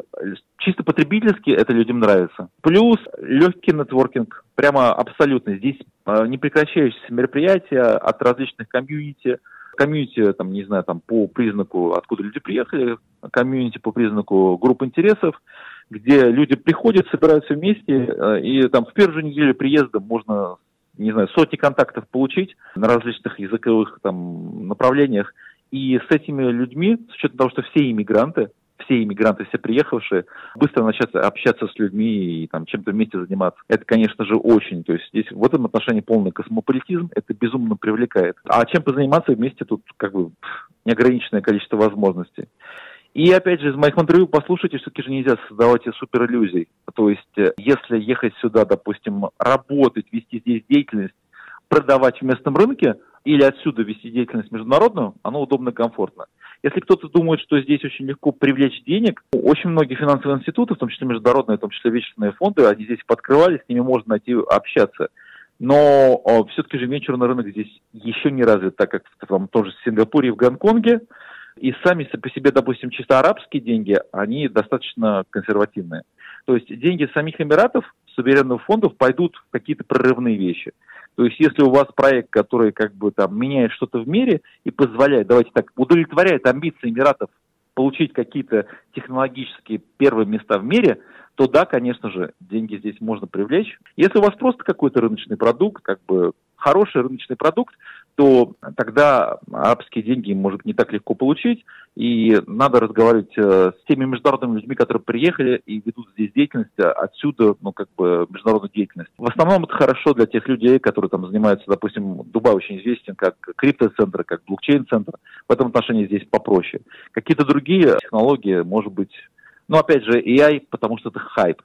чисто потребительски это людям нравится. Плюс легкий нетворкинг, прямо абсолютно. Здесь а, непрекращающиеся мероприятия от различных комьюнити, комьюнити, там, не знаю, там, по признаку, откуда люди приехали, комьюнити по признаку групп интересов. Где люди приходят, собираются вместе, э, и там в первую неделю приезда можно, не знаю, сотни контактов получить на различных языковых там направлениях, и с этими людьми, с учетом того, что все иммигранты, все иммигранты, все приехавшие, быстро начать общаться с людьми и там чем-то вместе заниматься. Это, конечно же, очень. То есть здесь в этом отношении полный космополитизм, это безумно привлекает. А чем позаниматься вместе тут как бы неограниченное количество возможностей. И опять же, из моих интервью послушайте, все-таки же нельзя создавать супериллюзий. То есть, э, если ехать сюда, допустим, работать, вести здесь деятельность, продавать в местном рынке или отсюда вести деятельность международную, оно удобно и комфортно. Если кто-то думает, что здесь очень легко привлечь денег, очень многие финансовые институты, в том числе международные, в том числе вечерные фонды, они здесь подкрывались, с ними можно найти общаться. Но все-таки же венчурный рынок здесь еще не развит, так как там тоже в Сингапуре и в Гонконге. И сами по себе, допустим, чисто арабские деньги, они достаточно консервативные. То есть деньги самих Эмиратов, суверенных фондов пойдут в какие-то прорывные вещи. То есть если у вас проект, который как бы там меняет что-то в мире и позволяет, давайте так, удовлетворяет амбиции Эмиратов получить какие-то технологические первые места в мире, то да, конечно же, деньги здесь можно привлечь. Если у вас просто какой-то рыночный продукт, как бы хороший рыночный продукт, то тогда арабские деньги может не так легко получить, и надо разговаривать э, с теми международными людьми, которые приехали и ведут здесь деятельность, а отсюда, ну, как бы, международную деятельность. В основном это хорошо для тех людей, которые там занимаются, допустим, Дубай очень известен как криптоцентр, как блокчейн-центр. В этом отношении здесь попроще. Какие-то другие технологии, может быть, ну, опять же, AI, потому что это хайп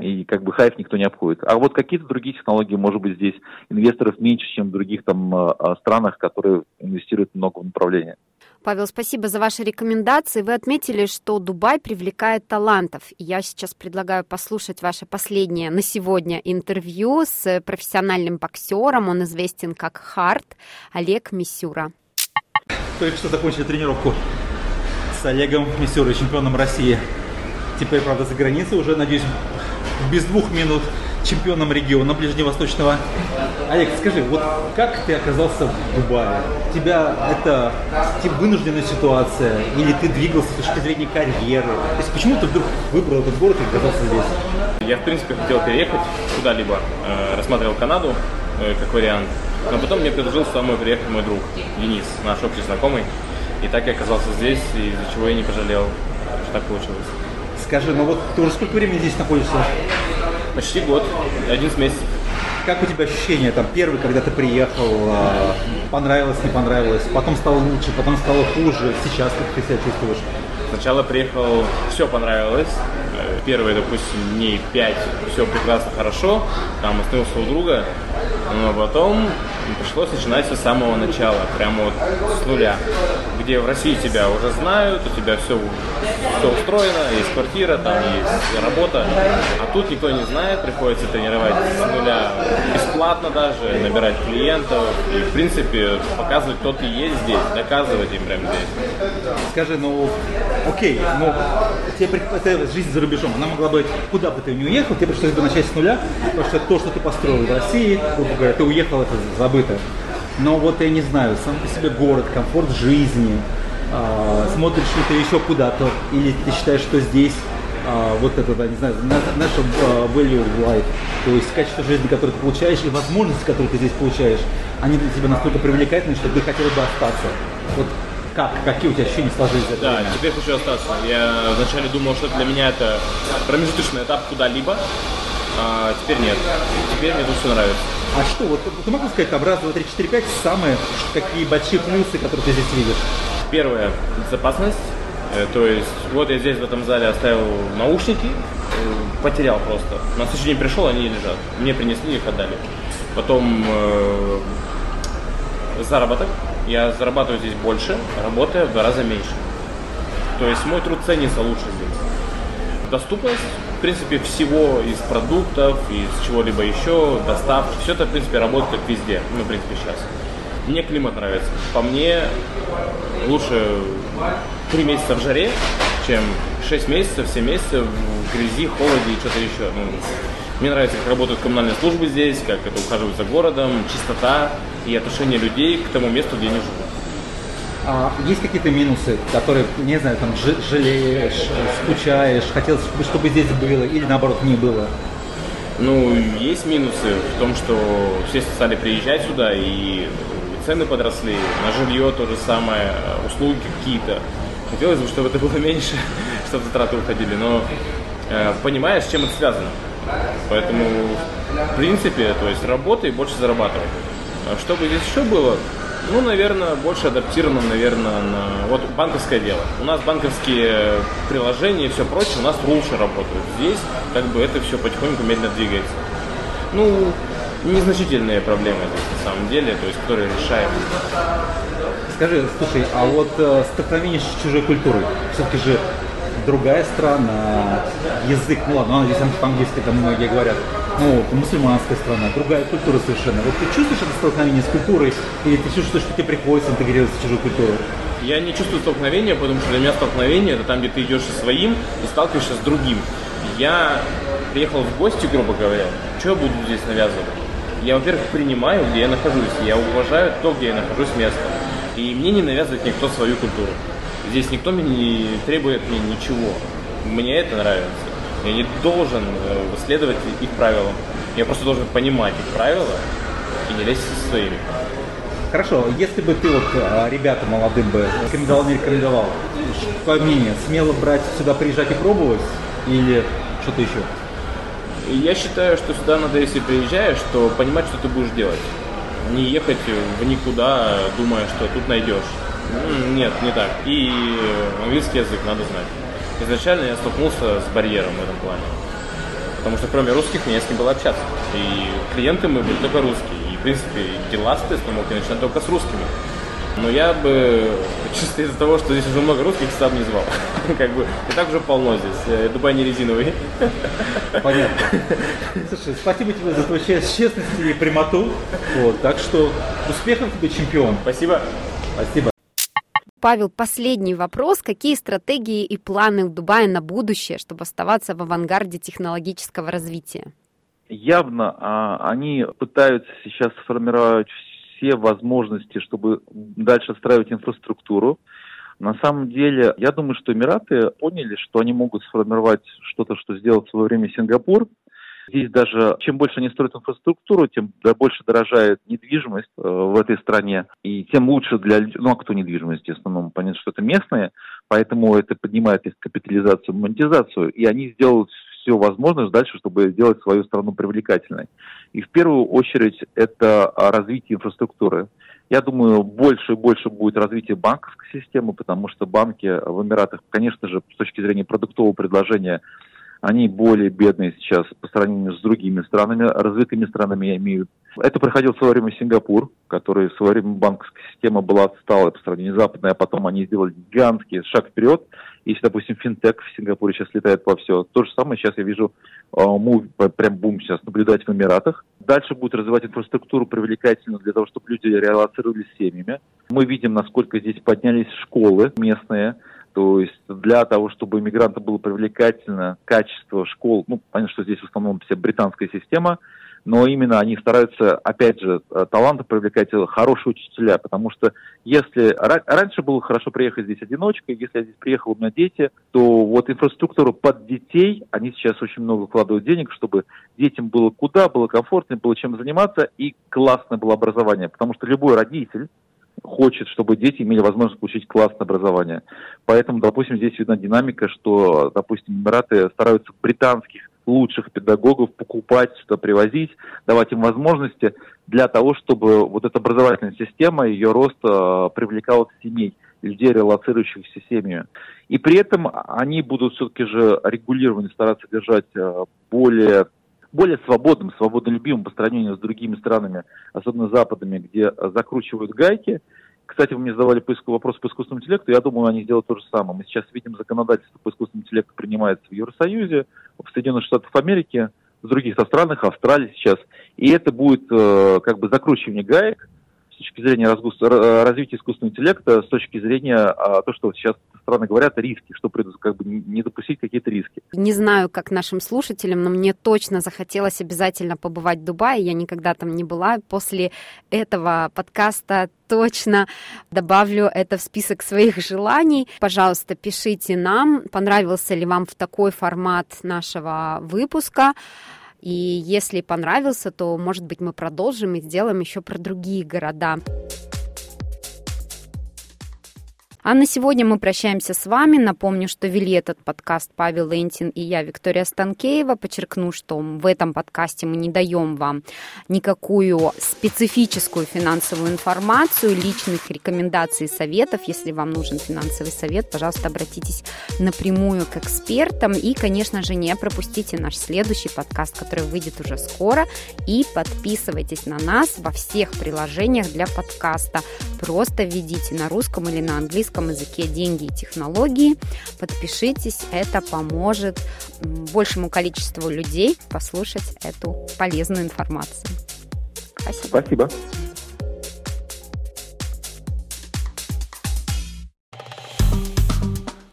и как бы хайп никто не обходит. А вот какие-то другие технологии, может быть, здесь инвесторов меньше, чем в других там а, а, странах, которые инвестируют много в направление. Павел, спасибо за ваши рекомендации. Вы отметили, что Дубай привлекает талантов. я сейчас предлагаю послушать ваше последнее на сегодня интервью с профессиональным боксером. Он известен как Харт, Олег Мисюра. Только что закончили тренировку с Олегом Мисюрой, чемпионом России. Теперь, правда, за границей уже, надеюсь, без двух минут чемпионом региона ближневосточного. Олег, скажи, вот как ты оказался в Дубае? Тебя это типа, вынужденная ситуация или ты двигался с точки зрения карьеры? То есть почему ты вдруг выбрал этот город и оказался здесь? Я, в принципе, хотел переехать куда-либо, э, рассматривал Канаду э, как вариант, но потом мне предложил самой приехать мой друг Денис, наш общий знакомый, и так я оказался здесь, из-за чего я не пожалел, что так получилось. Скажи, ну вот ты уже сколько времени здесь находишься? Почти год, 11 месяцев. Как у тебя ощущения там первый, когда ты приехал, а, понравилось, не понравилось, потом стало лучше, потом стало хуже, сейчас как ты себя чувствуешь? Сначала приехал, все понравилось. Первые, допустим, дней 5 все прекрасно, хорошо. Там остановился у друга. Но потом пришлось начинать все с самого начала, прямо вот с нуля. Где в России тебя уже знают, у тебя все, все устроено, есть квартира, там есть работа. А тут никто не знает, приходится тренировать с нуля бесплатно даже, набирать клиентов. И, в принципе, показывать, кто ты есть здесь, доказывать им прямо здесь. Скажи, ну окей, но тебе это жизнь за рубежом, она могла быть, куда бы ты ни уехал, тебе пришлось бы начать с нуля, потому что то, что ты построил в России, грубо говоря, ты уехал, это забыто. Но вот я не знаю, сам по себе город, комфорт жизни, э, смотришь ли ты еще куда-то, или ты считаешь, что здесь а, вот это, да, не знаю, наша uh, value of life, то есть качество жизни, которое ты получаешь, и возможности, которые ты здесь получаешь, они для тебя настолько привлекательны, что ты хотел бы остаться. Вот как? Какие у тебя ощущения сложились? Да, время? теперь хочу остаться. Я вначале думал, что для меня это промежуточный этап куда-либо, а теперь нет. Теперь мне тут все нравится. А что, вот ты могу сказать, там раз, два, три, четыре, пять, самые какие большие плюсы, которые ты здесь видишь? Первое, безопасность. Э, то есть, вот я здесь в этом зале оставил наушники, э, потерял просто. На следующий день пришел, они лежат. Мне принесли, их отдали. Потом э, заработок я зарабатываю здесь больше, работая в два раза меньше. То есть мой труд ценится лучше здесь. Доступность, в принципе, всего из продуктов, из чего-либо еще, доставки, все это, в принципе, работает как везде, ну, в принципе, сейчас. Мне климат нравится. По мне, лучше три месяца в жаре, чем 6 месяцев, 7 месяцев в грязи, холоде и что-то еще. Ну, мне нравится, как работают коммунальные службы здесь, как это ухаживают за городом, чистота и отношение людей к тому месту, где они живут. А есть какие-то минусы, которые, не знаю, там жалеешь, скучаешь, хотелось бы, чтобы здесь было, или наоборот не было? Ну, есть минусы в том, что все стали приезжать сюда, и цены подросли, на жилье то же самое, услуги какие-то. Хотелось бы, чтобы это было меньше, чтобы затраты уходили, но э, понимаешь, с чем это связано. Поэтому, в принципе, то есть работай, больше зарабатывай. А что здесь еще было? Ну, наверное, больше адаптировано, наверное, на вот банковское дело. У нас банковские приложения и все прочее у нас лучше работают. Здесь как бы это все потихоньку медленно двигается. Ну, незначительные проблемы здесь на самом деле, то есть которые решаем. Скажи, слушай, а вот э, столкновение с чужой культурой, все-таки же другая страна, язык, ну ладно, здесь по-английски там многие говорят, ну, мусульманская страна, другая культура совершенно. Вот ты чувствуешь это столкновение с культурой, или ты чувствуешь, что тебе приходится интегрироваться в чужую культуру? Я не чувствую столкновения, потому что для меня столкновение это там, где ты идешь со своим и сталкиваешься с другим. Я приехал в гости, грубо говоря, что я буду здесь навязывать? Я, во-первых, принимаю, где я нахожусь, я уважаю то, где я нахожусь место. И мне не навязывает никто свою культуру. Здесь никто мне не требует мне ничего. Мне это нравится. Я не должен э, следовать их правилам. Я просто должен понимать их правила и не лезть со своими. Хорошо, если бы ты вот а, ребята молодым бы рекомендовал, не рекомендовал, твое мнение, смело брать сюда, приезжать и пробовать или что-то еще? Я считаю, что сюда надо, если приезжаешь, то понимать, что ты будешь делать. Не ехать в никуда, думая, что тут найдешь. Нет, не так. И английский язык надо знать. Изначально я столкнулся с барьером в этом плане. Потому что кроме русских мне с кем было общаться. И клиенты мы были только русские. И, в принципе, дела, соответственно, мог я начинать только с русскими. Но я бы, чисто из-за того, что здесь уже много русских, сам не звал. как бы, и так уже полно здесь. Дубай не резиновый. Понятно. Слушай, спасибо тебе за твою честность и прямоту. Вот, так что успехов тебе, чемпион. Спасибо. Спасибо. Павел, последний вопрос. Какие стратегии и планы в Дубае на будущее, чтобы оставаться в авангарде технологического развития? Явно а, они пытаются сейчас сформировать все возможности, чтобы дальше отстраивать инфраструктуру. На самом деле, я думаю, что Эмираты поняли, что они могут сформировать что-то, что сделал в свое время Сингапур, Здесь даже чем больше они строят инфраструктуру, тем больше дорожает недвижимость э, в этой стране, и тем лучше для ну а кто недвижимость в основном, понятно, что это местные, поэтому это поднимает их капитализацию, монетизацию, и они сделают все возможное дальше, чтобы сделать свою страну привлекательной. И в первую очередь это развитие инфраструктуры. Я думаю, больше и больше будет развитие банковской системы, потому что банки в Эмиратах, конечно же, с точки зрения продуктового предложения, они более бедные сейчас по сравнению с другими странами, развитыми странами я имею. Это проходил в свое время Сингапур, который в свое время банковская система была отсталая по сравнению с западной, а потом они сделали гигантский шаг вперед. Если, допустим, финтек в Сингапуре сейчас летает по все, то же самое сейчас я вижу мув, прям бум сейчас наблюдать в Эмиратах. Дальше будет развивать инфраструктуру привлекательную для того, чтобы люди релацировались с семьями. Мы видим, насколько здесь поднялись школы местные, то есть для того, чтобы иммигрантам было привлекательно качество школ, ну, понятно, что здесь в основном вся британская система, но именно они стараются, опять же, э, таланты привлекать хорошие учителя, потому что если раньше было хорошо приехать здесь одиночкой, если я здесь приехал, у меня дети, то вот инфраструктура под детей, они сейчас очень много вкладывают денег, чтобы детям было куда, было комфортно, было чем заниматься и классное было образование, потому что любой родитель, хочет, чтобы дети имели возможность получить классное образование. Поэтому, допустим, здесь видна динамика, что, допустим, Эмираты стараются британских лучших педагогов покупать, что привозить, давать им возможности для того, чтобы вот эта образовательная система, ее рост э, привлекала семей, людей, релацирующихся семьями. И при этом они будут все-таки же регулированно стараться держать э, более более свободным, свободолюбивым по сравнению с другими странами, особенно западными, где закручивают гайки. Кстати, вы мне задавали вопрос по искусственному интеллекту, я думаю, они сделают то же самое. Мы сейчас видим законодательство по искусственному интеллекту принимается в Евросоюзе, в Соединенных Штатах Америки, в других странах, Австралии сейчас. И это будет э, как бы закручивание гаек, точки зрения развития искусственного интеллекта, с точки зрения а, то, что сейчас страны говорят, риски, что как бы не допустить какие-то риски. Не знаю, как нашим слушателям, но мне точно захотелось обязательно побывать в Дубае. Я никогда там не была. После этого подкаста точно добавлю это в список своих желаний. Пожалуйста, пишите нам, понравился ли вам в такой формат нашего выпуска. И если понравился, то, может быть, мы продолжим и сделаем еще про другие города. А на сегодня мы прощаемся с вами. Напомню, что вели этот подкаст Павел Лентин и я, Виктория Станкеева. Подчеркну, что в этом подкасте мы не даем вам никакую специфическую финансовую информацию, личных рекомендаций и советов. Если вам нужен финансовый совет, пожалуйста, обратитесь напрямую к экспертам. И, конечно же, не пропустите наш следующий подкаст, который выйдет уже скоро. И подписывайтесь на нас во всех приложениях для подкаста. Просто введите на русском или на английском английском языке «Деньги и технологии». Подпишитесь, это поможет большему количеству людей послушать эту полезную информацию. Спасибо. Спасибо.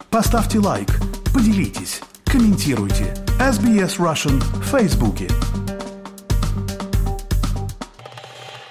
Поставьте лайк, поделитесь, комментируйте. SBS Russian в Фейсбуке.